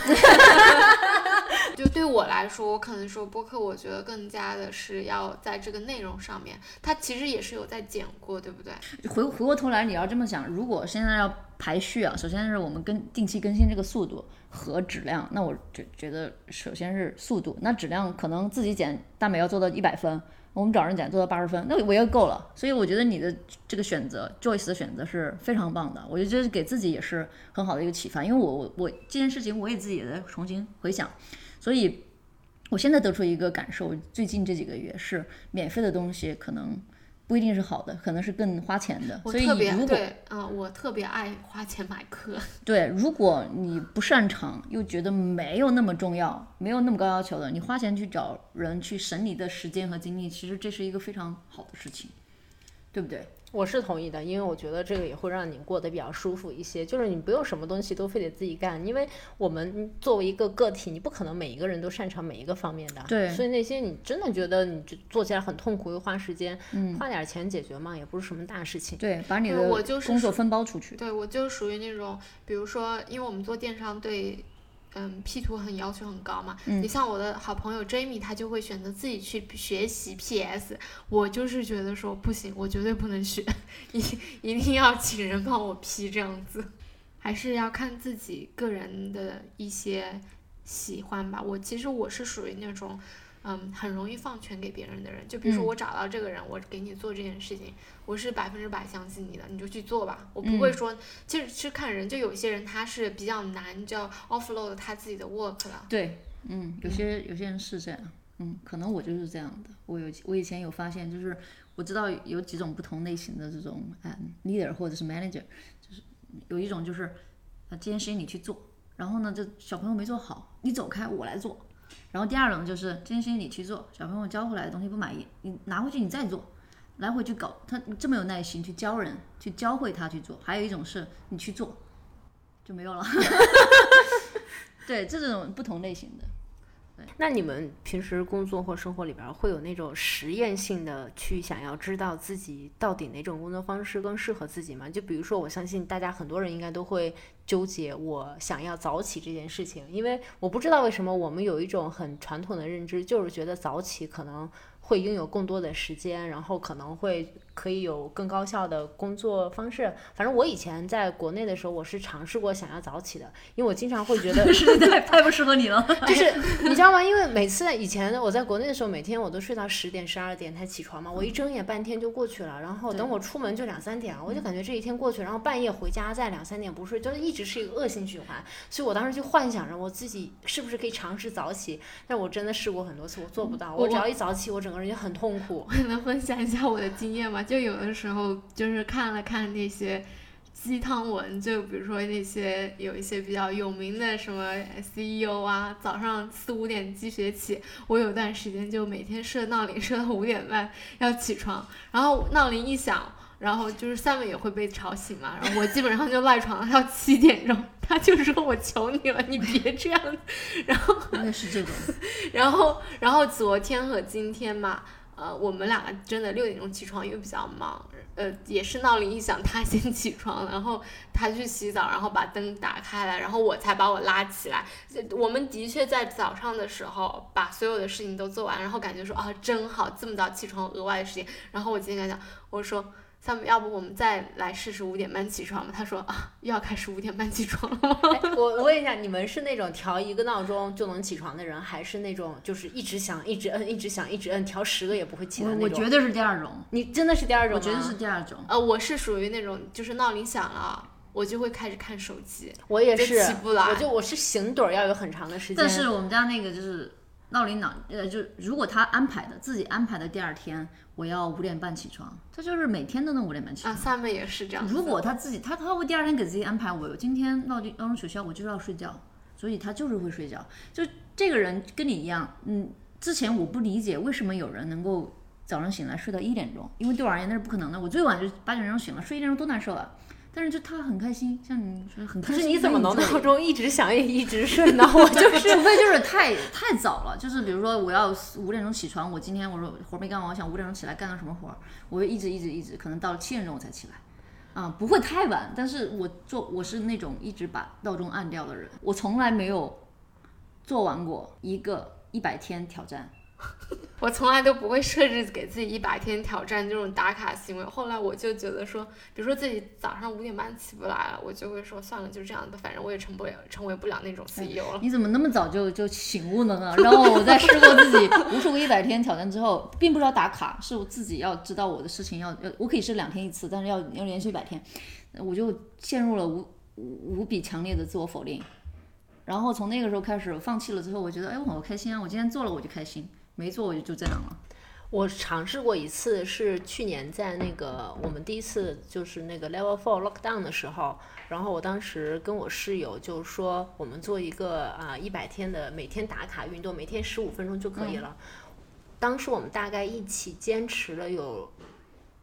我来说，我可能说播客，我觉得更加的是要在这个内容上面，它其实也是有在剪过，对不对？回回过头来，你要这么想，如果现在要排序啊，首先是我们跟定期更新这个速度和质量，那我觉觉得首先是速度，那质量可能自己剪大美要做到一百分，我们找人剪做到八十分，那我也够了。所以我觉得你的这个选择，Joyce 的选择是非常棒的，我觉得这是给自己也是很好的一个启发，因为我我我这件事情我也自己也在重新回想。所以，我现在得出一个感受，最近这几个月是免费的东西可能不一定是好的，可能是更花钱的。所以，如果啊，我特别爱花钱买课。[laughs] 对，如果你不擅长，又觉得没有那么重要，没有那么高要求的，你花钱去找人去省你的时间和精力，其实这是一个非常好的事情，对不对？我是同意的，因为我觉得这个也会让你过得比较舒服一些。就是你不用什么东西都非得自己干，因为我们作为一个个体，你不可能每一个人都擅长每一个方面的。对。所以那些你真的觉得你做起来很痛苦又花时间，嗯，花点钱解决嘛，也不是什么大事情。对，把你的工作分包出去。对，我就属于那种，比如说，因为我们做电商，对。嗯，P 图很要求很高嘛。你像我的好朋友 Jamie，他就会选择自己去学习 PS。我就是觉得说不行，我绝对不能学，[laughs] 一一定要请人帮我 P 这样子。还是要看自己个人的一些喜欢吧。我其实我是属于那种。嗯，很容易放权给别人的人，就比如说我找到这个人，我给你做这件事情，我是百分之百相信你的，你就去做吧，我不会说，其实是看人，就有些人他是比较难，叫 offload 他自己的 work 了。对，嗯，有些有些人是这样，嗯，可能我就是这样的，我有我以前有发现，就是我知道有几种不同类型的这种嗯 leader 或者是 manager，就是有一种就是啊这件事情你去做，然后呢这小朋友没做好，你走开，我来做。然后第二种就是这件事情你去做，小朋友教回来的东西不满意，你拿回去你再做，来回去搞，他这么有耐心去教人，去教会他去做。还有一种是你去做，就没有了。[laughs] 对，这种不同类型的。那你们平时工作或生活里边会有那种实验性的去想要知道自己到底哪种工作方式更适合自己吗？就比如说，我相信大家很多人应该都会纠结我想要早起这件事情，因为我不知道为什么我们有一种很传统的认知，就是觉得早起可能会拥有更多的时间，然后可能会。可以有更高效的工作方式。反正我以前在国内的时候，我是尝试过想要早起的，因为我经常会觉得 [laughs] 实在太不适合你了。[laughs] 就是你知道吗？因为每次以前我在国内的时候，每天我都睡到十点、十二点才起床嘛，我一睁眼半天就过去了，然后等我出门就两三点了，我就感觉这一天过去，然后半夜回家再两三点不睡，就是一直是一个恶性循环。所以我当时就幻想着我自己是不是可以尝试早起，但我真的试过很多次，我做不到。我只要一早起，我整个人就很痛苦。我能分享一下我的经验吗？就有的时候就是看了看那些鸡汤文，就比如说那些有一些比较有名的什么 CEO 啊，早上四五点鸡血起，我有段时间就每天设闹铃设到五点半要起床，然后闹铃一响，然后就是三 m 也会被吵醒嘛，然后我基本上就赖床到七点钟，他就说我求你了，你别这样，[laughs] 然后也是这种，[laughs] 然后然后昨天和今天嘛。呃，我们两个真的六点钟起床，因为比较忙，呃，也是闹铃一响，他先起床，然后他去洗澡，然后把灯打开来，然后我才把我拉起来。我们的确在早上的时候把所有的事情都做完，然后感觉说啊，真好，这么早起床，额外的时间。然后我今天跟他讲，我说。下面要不我们再来试试五点半起床吧？他说啊，又要开始五点半起床了吗？[laughs] 我我问一下，你们是那种调一个闹钟就能起床的人，还是那种就是一直响、一直摁、一直响、一直摁，调十个也不会起的那种？我绝对是第二种。你真的是第二种？我觉得是第二种。呃，我是属于那种，就是闹铃响了，我就会开始看手机。我也是，起不来。我就我是醒盹儿要有很长的时间。但是我们家那个就是闹铃闹，呃，就如果他安排的自己安排的第二天。我要五点半起床，他就是每天都能五点半起床。啊，萨妹也是这样。如果他自己，他他会第二天给自己安排，我今天闹铃闹钟取消，我就要睡觉，所以他就是会睡觉。就这个人跟你一样，嗯，之前我不理解为什么有人能够早上醒来睡到一点钟，因为对我而言那是不可能的。我最晚就八点钟醒了，睡一点钟多难受啊。但是就他很开心，像你说很开心。可是你怎么能闹钟一直响也一直睡呢？我就 [laughs] 是，除非就是太太早了，就是比如说我要五点钟起床，我今天我说活没干完，我想五点钟起来干个什么活儿，我就一直一直一直，可能到了七点钟我才起来，啊，不会太晚。但是我做我是那种一直把闹钟按掉的人，我从来没有做完过一个一百天挑战。[laughs] 我从来都不会设置给自己一百天挑战这种打卡行为。后来我就觉得说，比如说自己早上五点半起不来了，我就会说算了，就这样的，反正我也成不了，成为不了那种 CEO 了。你怎么那么早就就醒悟了呢？然后我在试过自己无数个一百天挑战之后，并不知道打卡，是我自己要知道我的事情要要，我可以是两天一次，但是要要连续一百天，我就陷入了无无比强烈的自我否定。然后从那个时候开始放弃了之后，我觉得哎，我好开心啊！我今天做了我就开心。没做我就就这样了。我尝试过一次，是去年在那个我们第一次就是那个 Level Four Lockdown 的时候，然后我当时跟我室友就说，我们做一个啊一百天的每天打卡运动，每天十五分钟就可以了。当时我们大概一起坚持了有。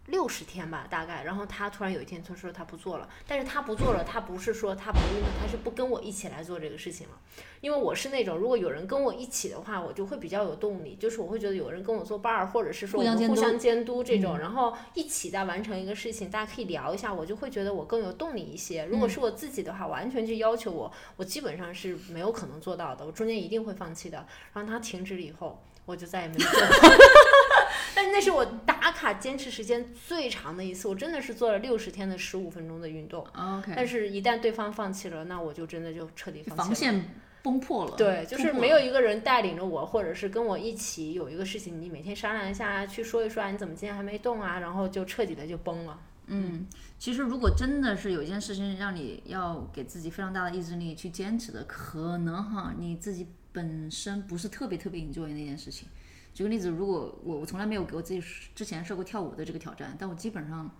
六十天吧，大概。然后他突然有一天他说他不做了，但是他不做了，他不是说他不运动，他是不跟我一起来做这个事情了。因为我是那种如果有人跟我一起的话，我就会比较有动力，就是我会觉得有人跟我做伴儿，或者是说我们互相监督这种，然后一起在完成一个事情，大家可以聊一下，我就会觉得我更有动力一些。如果是我自己的话，完全去要求我，我基本上是没有可能做到的，我中间一定会放弃的。然后他停止了以后，我就再也没做。[laughs] 但那是我打卡坚持时间最长的一次，我真的是做了六十天的十五分钟的运动。OK。但是，一旦对方放弃了，那我就真的就彻底放弃。防线崩破了。对，就是没有一个人带领着我，或者是跟我一起有一个事情，你每天商量一下，去说一说啊，你怎么今天还没动啊？然后就彻底的就崩了。嗯，其实如果真的是有一件事情让你要给自己非常大的意志力去坚持的，可能哈你自己本身不是特别特别 enjoy 那件事情。举个例子，如果我我从来没有给我自己之前设过跳舞的这个挑战，但我基本上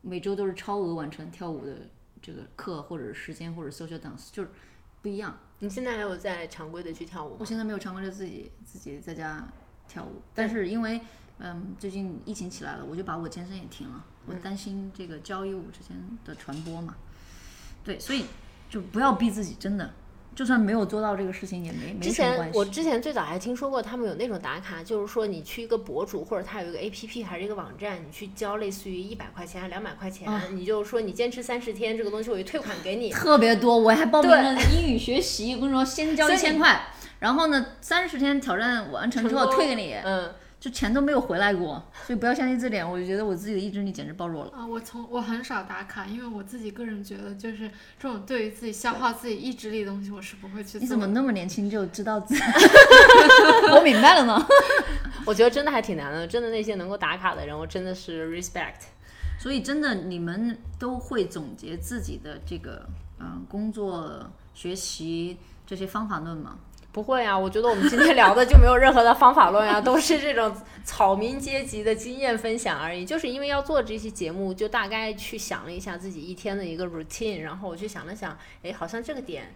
每周都是超额完成跳舞的这个课或者时间或者 social dance，就是不一样。你现在还有在常规的去跳舞？我现在没有常规的自己自己在家跳舞，但是因为嗯最近疫情起来了，我就把我健身也停了，我担心这个交谊舞之间的传播嘛。对，所以就不要逼自己，真的。就算没有做到这个事情也没没什么关系。前我之前最早还听说过，他们有那种打卡，就是说你去一个博主或者他有一个 A P P 还是一个网站，你去交类似于一百块钱还两百块钱，你就说你坚持三十天，这个东西我就退款给你。特别多，我还报名了英语学习，我跟你说，先交一千块，然后呢，三十天挑战完成之后退给你，嗯。就钱都没有回来过，所以不要相信这点。我就觉得我自己的意志力简直暴弱了啊！我从我很少打卡，因为我自己个人觉得，就是这种对于自己消耗自己意志力的东西，我是不会去做。你怎么那么年轻就知道自己？[laughs] 我明白了呢。[laughs] 我觉得真的还挺难的，真的那些能够打卡的人，我真的是 respect。所以真的，你们都会总结自己的这个嗯工作、学习这些方法论吗？不会啊，我觉得我们今天聊的就没有任何的方法论啊，[laughs] 都是这种草民阶级的经验分享而已。就是因为要做这期节目，就大概去想了一下自己一天的一个 routine，然后我去想了想，哎，好像这个点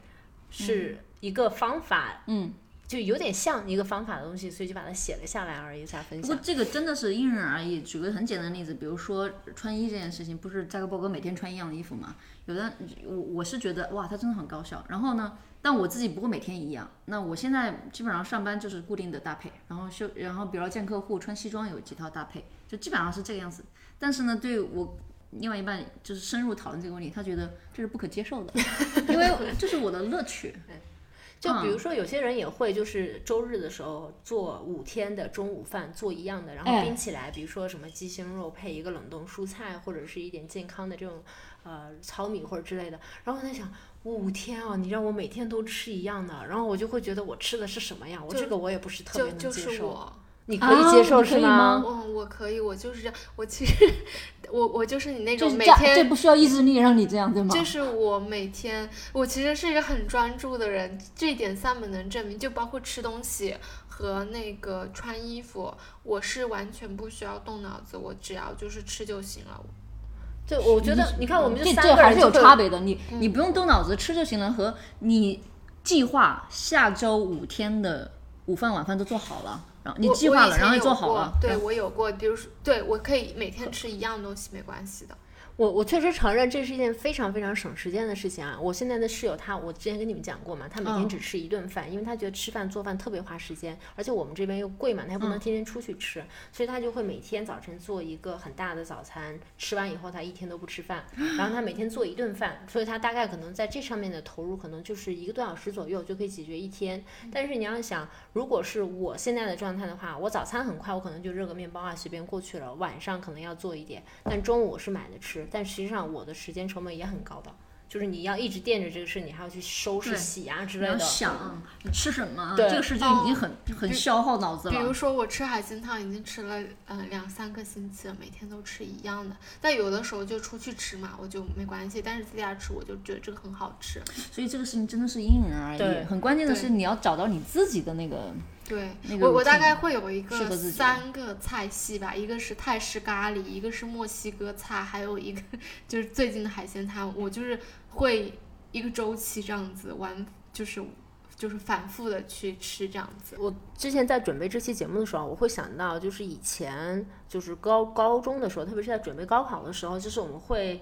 是一个方法，嗯，就有点像一个方法的东西，所以就把它写了下来而已，才分享。不过这个真的是因人而异。举个很简单的例子，比如说穿衣这件事情，不是扎克伯格每天穿一样的衣服吗？有的我我是觉得哇，他真的很高效。然后呢？但我自己不会每天一样。那我现在基本上上班就是固定的搭配，然后休，然后比如见客户穿西装有几套搭配，就基本上是这个样子。但是呢，对我另外一半就是深入讨论这个问题，他觉得这是不可接受的，因为这是我的乐趣。[laughs] 就比如说有些人也会，就是周日的时候做五天的中午饭，做一样的，然后冰起来，比如说什么鸡胸肉配一个冷冻蔬菜，或者是一点健康的这种呃糙米或者之类的。然后我在想。五天啊！你让我每天都吃一样的，然后我就会觉得我吃的是什么呀？我这个我也不是特别能接受。你可以接受是吗？嗯，我可以，我就是这样。我其实，我我就是你那种每天这不需要意志力让你这样对吗？就是我每天，我其实是一个很专注的人，这一点三本能证明。就包括吃东西和那个穿衣服，我是完全不需要动脑子，我只要就是吃就行了。对，我觉得你看，我们这这还是有差别的。你你不用动脑子吃就行了，和你计划下周五天的午饭晚饭都做好了，然后你计划了，然后做好了。对我有过，比如说，对我可以每天吃一样东西，没关系的。我我确实承认这是一件非常非常省时间的事情啊！我现在的室友他，我之前跟你们讲过嘛，他每天只吃一顿饭，因为他觉得吃饭做饭特别花时间，而且我们这边又贵嘛，他又不能天天出去吃，所以他就会每天早晨做一个很大的早餐，吃完以后他一天都不吃饭，[gasps] 然后他每天做一顿饭，所以他大概可能在这上面的投入可能就是一个多小时左右就可以解决一天。但是你要想，如果是我现在的状态的话，我早餐很快，我可能就热个面包啊，随便过去了，晚上可能要做一点，但中午我是买的吃。但实际上，我的时间成本也很高的，就是你要一直惦着这个事，你还要去收拾、洗啊之类的。想你吃什么，这个事就已经很很消耗脑子了。比如说，我吃海鲜汤已经吃了嗯两三个星期了，每天都吃一样的。但有的时候就出去吃嘛，我就没关系。但是自家吃，我就觉得这个很好吃。所以这个事情真的是因人而异。很关键的是你要找到你自己的那个。对，我我大概会有一个三个菜系吧，一个是泰式咖喱，一个是墨西哥菜，还有一个就是最近的海鲜汤。我就是会一个周期这样子玩，就是就是反复的去吃这样子。我之前在准备这期节目的时候，我会想到就是以前就是高高中的时候，特别是在准备高考的时候，就是我们会。嗯，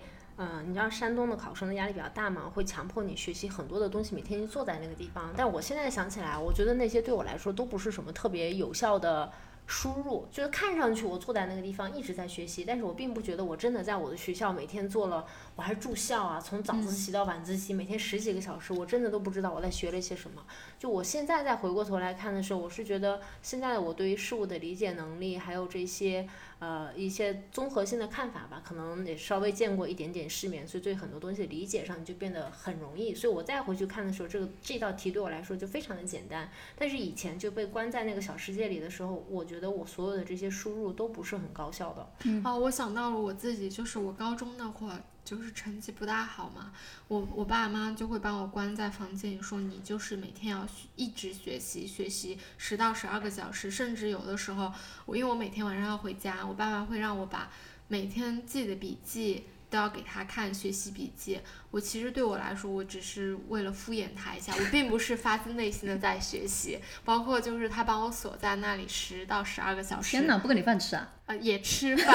你知道山东的考生的压力比较大嘛，会强迫你学习很多的东西，每天就坐在那个地方。但我现在想起来，我觉得那些对我来说都不是什么特别有效的。输入就是看上去我坐在那个地方一直在学习，但是我并不觉得我真的在我的学校每天做了，我还是住校啊，从早自习到晚自习，每天十几个小时，我真的都不知道我在学了一些什么。就我现在再回过头来看的时候，我是觉得现在的我对于事物的理解能力，还有这些呃一些综合性的看法吧，可能也稍微见过一点点世面，所以对很多东西理解上就变得很容易。所以我再回去看的时候，这个这道题对我来说就非常的简单。但是以前就被关在那个小世界里的时候，我觉得。我所有的这些输入都不是很高效的。嗯、啊，我想到了我自己，就是我高中那会儿，就是成绩不大好嘛，我我爸妈就会把我关在房间里，说你就是每天要一直学习，学习十到十二个小时，甚至有的时候，我因为我每天晚上要回家，我爸爸会让我把每天记的笔记。都要给他看学习笔记。我其实对我来说，我只是为了敷衍他一下，我并不是发自内心的在学习。包括就是他把我锁在那里十到十二个小时。天哪，不给你饭吃啊？呃，也吃饭，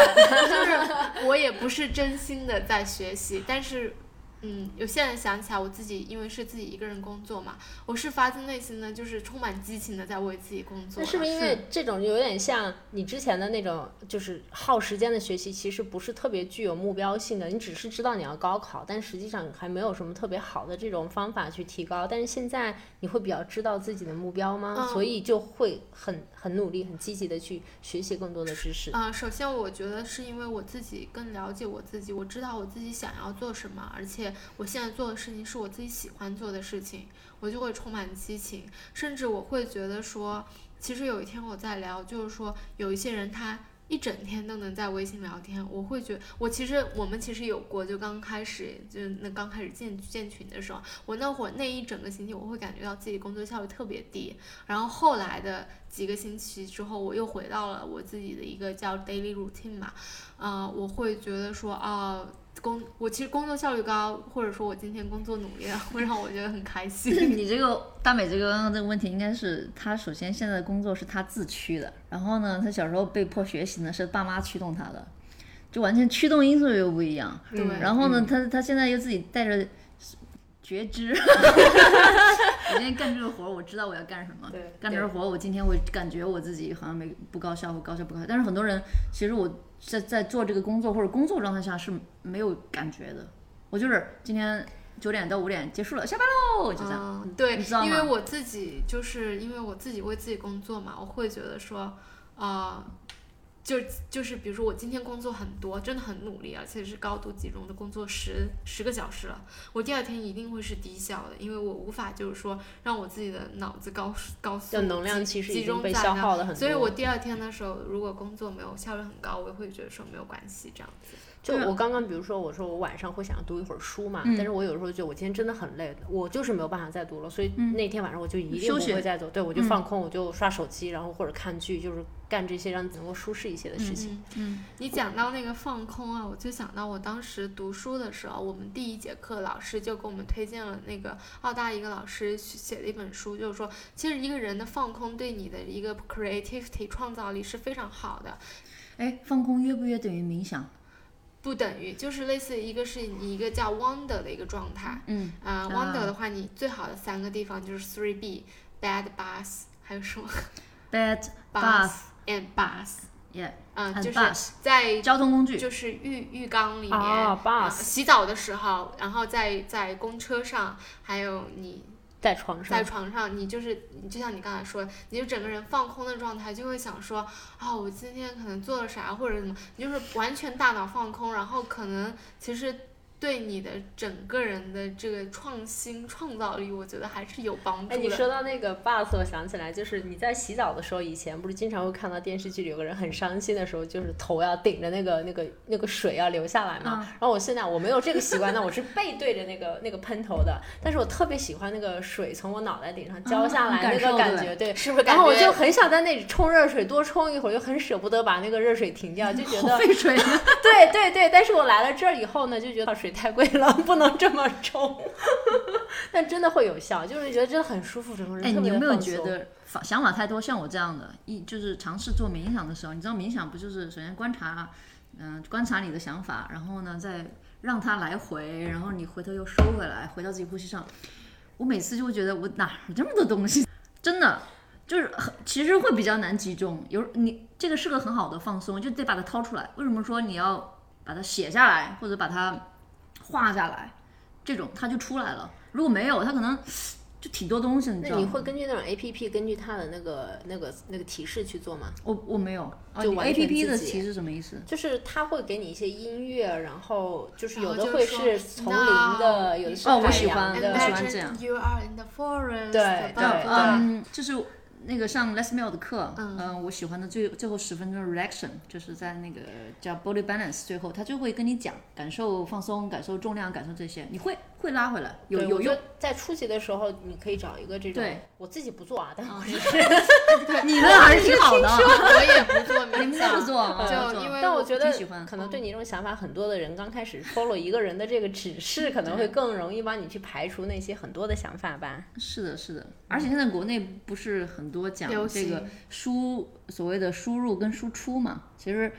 就是我也不是真心的在学习，但是嗯，有现在想起来，我自己因为是自己一个人工作嘛，我是发自内心的，就是充满激情的在为自己工作。那是不是因为这种有点像你之前的那种，就是耗时间的学习，其实不是特别具有目标性的？你只是知道你要高考，但实际上还没有什么特别好的这种方法去提高。但是现在你会比较知道自己的目标吗？所以就会很很努力、很积极的去学习更多的知识。啊，首先我觉得是因为我自己更了解我自己，我知道我自己想要做什么，而且。我现在做的事情是我自己喜欢做的事情，我就会充满激情，甚至我会觉得说，其实有一天我在聊，就是说有一些人他一整天都能在微信聊天，我会觉我其实我们其实有过，就刚开始就那刚开始建建群的时候，我那会儿那一整个星期我会感觉到自己工作效率特别低，然后后来的几个星期之后，我又回到了我自己的一个叫 daily routine 嘛，啊，我会觉得说啊。工我其实工作效率高，或者说我今天工作努力了，会让我觉得很开心。[laughs] 你这个大美这个刚刚这个问题，应该是他首先现在的工作是他自驱的，然后呢，他小时候被迫学习呢是爸妈驱动他的，就完全驱动因素又不一样。对。然后呢，他他现在又自己带着觉知，我今天干这个活，我知道我要干什么。对。干这个活，我今天我感觉我自己好像没不高效，或高效不高效。但是很多人其实我。在在做这个工作或者工作状态下是没有感觉的，我就是今天九点到五点结束了，下班喽，就这样。对，因为我自己就是因为我自己为自己工作嘛，我会觉得说，啊。就就是比如说我今天工作很多，真的很努力，而且是高度集中的工作十十个小时了，我第二天一定会是低效的，因为我无法就是说让我自己的脑子高高速集中在那，所以我第二天的时候如果工作没有效率很高，我也会觉得说没有关系这样子。就我刚刚比如说我说我晚上会想读一会儿书嘛，但是我有时候觉得我今天真的很累，我就是没有办法再读了，所以那天晚上我就一定不会再读，对我就放空，我就刷手机，然后或者看剧，就是。干这些让你能够舒适一些的事情。嗯，你讲到那个放空啊，我就想到我当时读书的时候，我们第一节课老师就给我们推荐了那个澳大一个老师写的一本书，就是说，其实一个人的放空对你的一个 creativity 创造力是非常好的。哎，放空约不约等于冥想？不等于，就是类似一个是你一个叫 wonder 的一个状态。嗯。啊，wonder 的话，你最好的三个地方就是 three B，bad bath，还有什么？bad bath。And bus，yeah，嗯，就是在交通工具，就是浴浴缸里面，洗澡的时候，然后在在公车上，还有你在床上，在床上，你就是就像你刚才说，你就整个人放空的状态，就会想说，啊，我今天可能做了啥或者什么，你就是完全大脑放空，然后可能其实。对你的整个人的这个创新创造力，我觉得还是有帮助的。哎，你说到那个 bus，我想起来，就是你在洗澡的时候，以前不是经常会看到电视剧里有个人很伤心的时候，就是头要顶着那个那个那个水要流下来嘛。然后我现在我没有这个习惯，那我是背对着那个那个喷头的。但是我特别喜欢那个水从我脑袋顶上浇下来那个感觉，对，是不是？然后我就很想在那里冲热水，多冲一会儿，就很舍不得把那个热水停掉，就觉得费水。[laughs] 对对对，但是我来了这儿以后呢，就觉得水太贵了，不。能这么冲，[laughs] 但真的会有效，就是觉得真的很舒服，整个人。哎，你有没有觉得想法太多？像我这样的，一就是尝试做冥想的时候，你知道冥想不就是首先观察，嗯，观察你的想法，然后呢再让它来回，然后你回头又收回来，回到自己呼吸上。我每次就会觉得我哪有这么多东西？真的就是很，其实会比较难集中。有你这个是个很好的放松，就得把它掏出来。为什么说你要把它写下来，或者把它？画下来，这种它就出来了。如果没有，它可能 [sniffs] 就挺多东西。你知道那你会根据那种 A P P，根据它的那个、那个、那个提示去做吗？我我没有，就 A P P 的提示什么意思？就是它会给你一些音乐，然后就是有的会是丛林的，有的是海洋的。我喜欢这样。You are in the forest。对对，嗯，就是。那个上 Les Mill 的课，嗯，我喜欢的最最后十分钟 Reaction，就是在那个叫 Body Balance，最后他就会跟你讲感受放松，感受重量，感受这些，你会会拉回来，有有用。在初级的时候，你可以找一个这种。对，我自己不做啊，但是 [laughs] 你的还是挺好的。我也不做，你们都不做，就因为但我觉得可能对你这种想法很多的人，刚开始 follow 一个人的这个指示，可能会更容易帮你去排除那些很多的想法吧。是的，是的，而且现在国内不是很。多讲这个输所谓的输入跟输出嘛，其实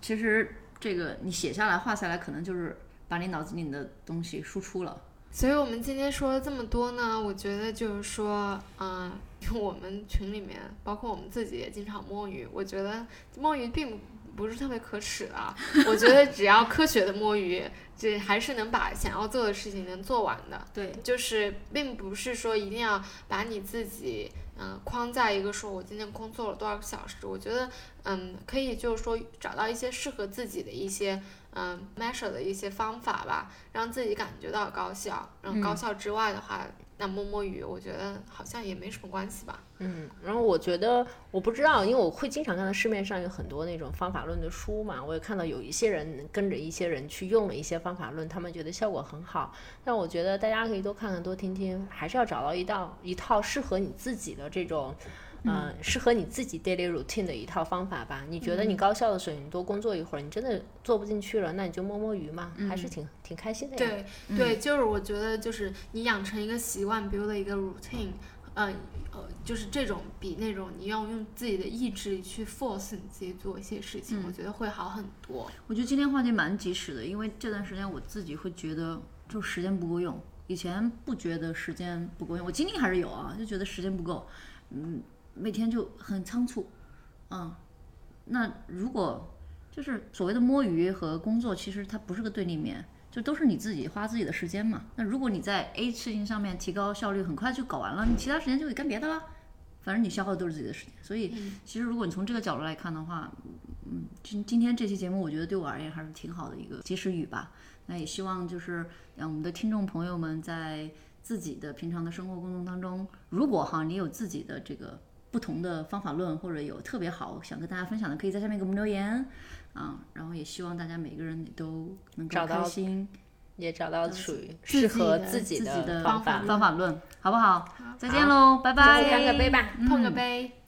其实这个你写下来画下来可能就是把你脑子里的东西输出了。所以我们今天说了这么多呢，我觉得就是说，嗯，我们群里面，包括我们自己也经常摸鱼。我觉得摸鱼并不是特别可耻的，我觉得只要科学的摸鱼，这还是能把想要做的事情能做完的。对，就是并不是说一定要把你自己。嗯，框架一个说，我今天工作了多少个小时？我觉得，嗯，可以就是说找到一些适合自己的一些，嗯，measure 的一些方法吧，让自己感觉到高效。然后高效之外的话。那摸摸鱼，我觉得好像也没什么关系吧。嗯，然后我觉得我不知道，因为我会经常看到市面上有很多那种方法论的书嘛，我也看到有一些人跟着一些人去用了一些方法论，他们觉得效果很好。但我觉得大家可以多看看、多听听，还是要找到一道一套适合你自己的这种。嗯，适合你自己 daily routine 的一套方法吧。你觉得你高效的时候，你多工作一会儿，你真的做不进去了，那你就摸摸鱼嘛，还是挺挺开心的呀。对对，就是我觉得就是你养成一个习惯，build 一个 routine，嗯呃，就是这种比那种你要用自己的意志力去 force 你自己做一些事情，我觉得会好很多。我觉得今天话题蛮及时的，因为这段时间我自己会觉得就时间不够用，以前不觉得时间不够用，我精力还是有啊，就觉得时间不够，嗯。每天就很仓促，啊，那如果就是所谓的摸鱼和工作，其实它不是个对立面，就都是你自己花自己的时间嘛。那如果你在 A 事情上面提高效率，很快就搞完了，你其他时间就可以干别的了。反正你消耗的都是自己的时间，所以其实如果你从这个角度来看的话，嗯，今今天这期节目，我觉得对我而言还是挺好的一个及时雨吧。那也希望就是让我们的听众朋友们在自己的平常的生活工作当中，如果哈你有自己的这个。不同的方法论，或者有特别好想跟大家分享的，可以在下面给我们留言啊。然后也希望大家每个人都能够开心，也找到属于适合自己的方法方法论，好不好？好，再见喽，拜拜。干个杯吧，碰个杯。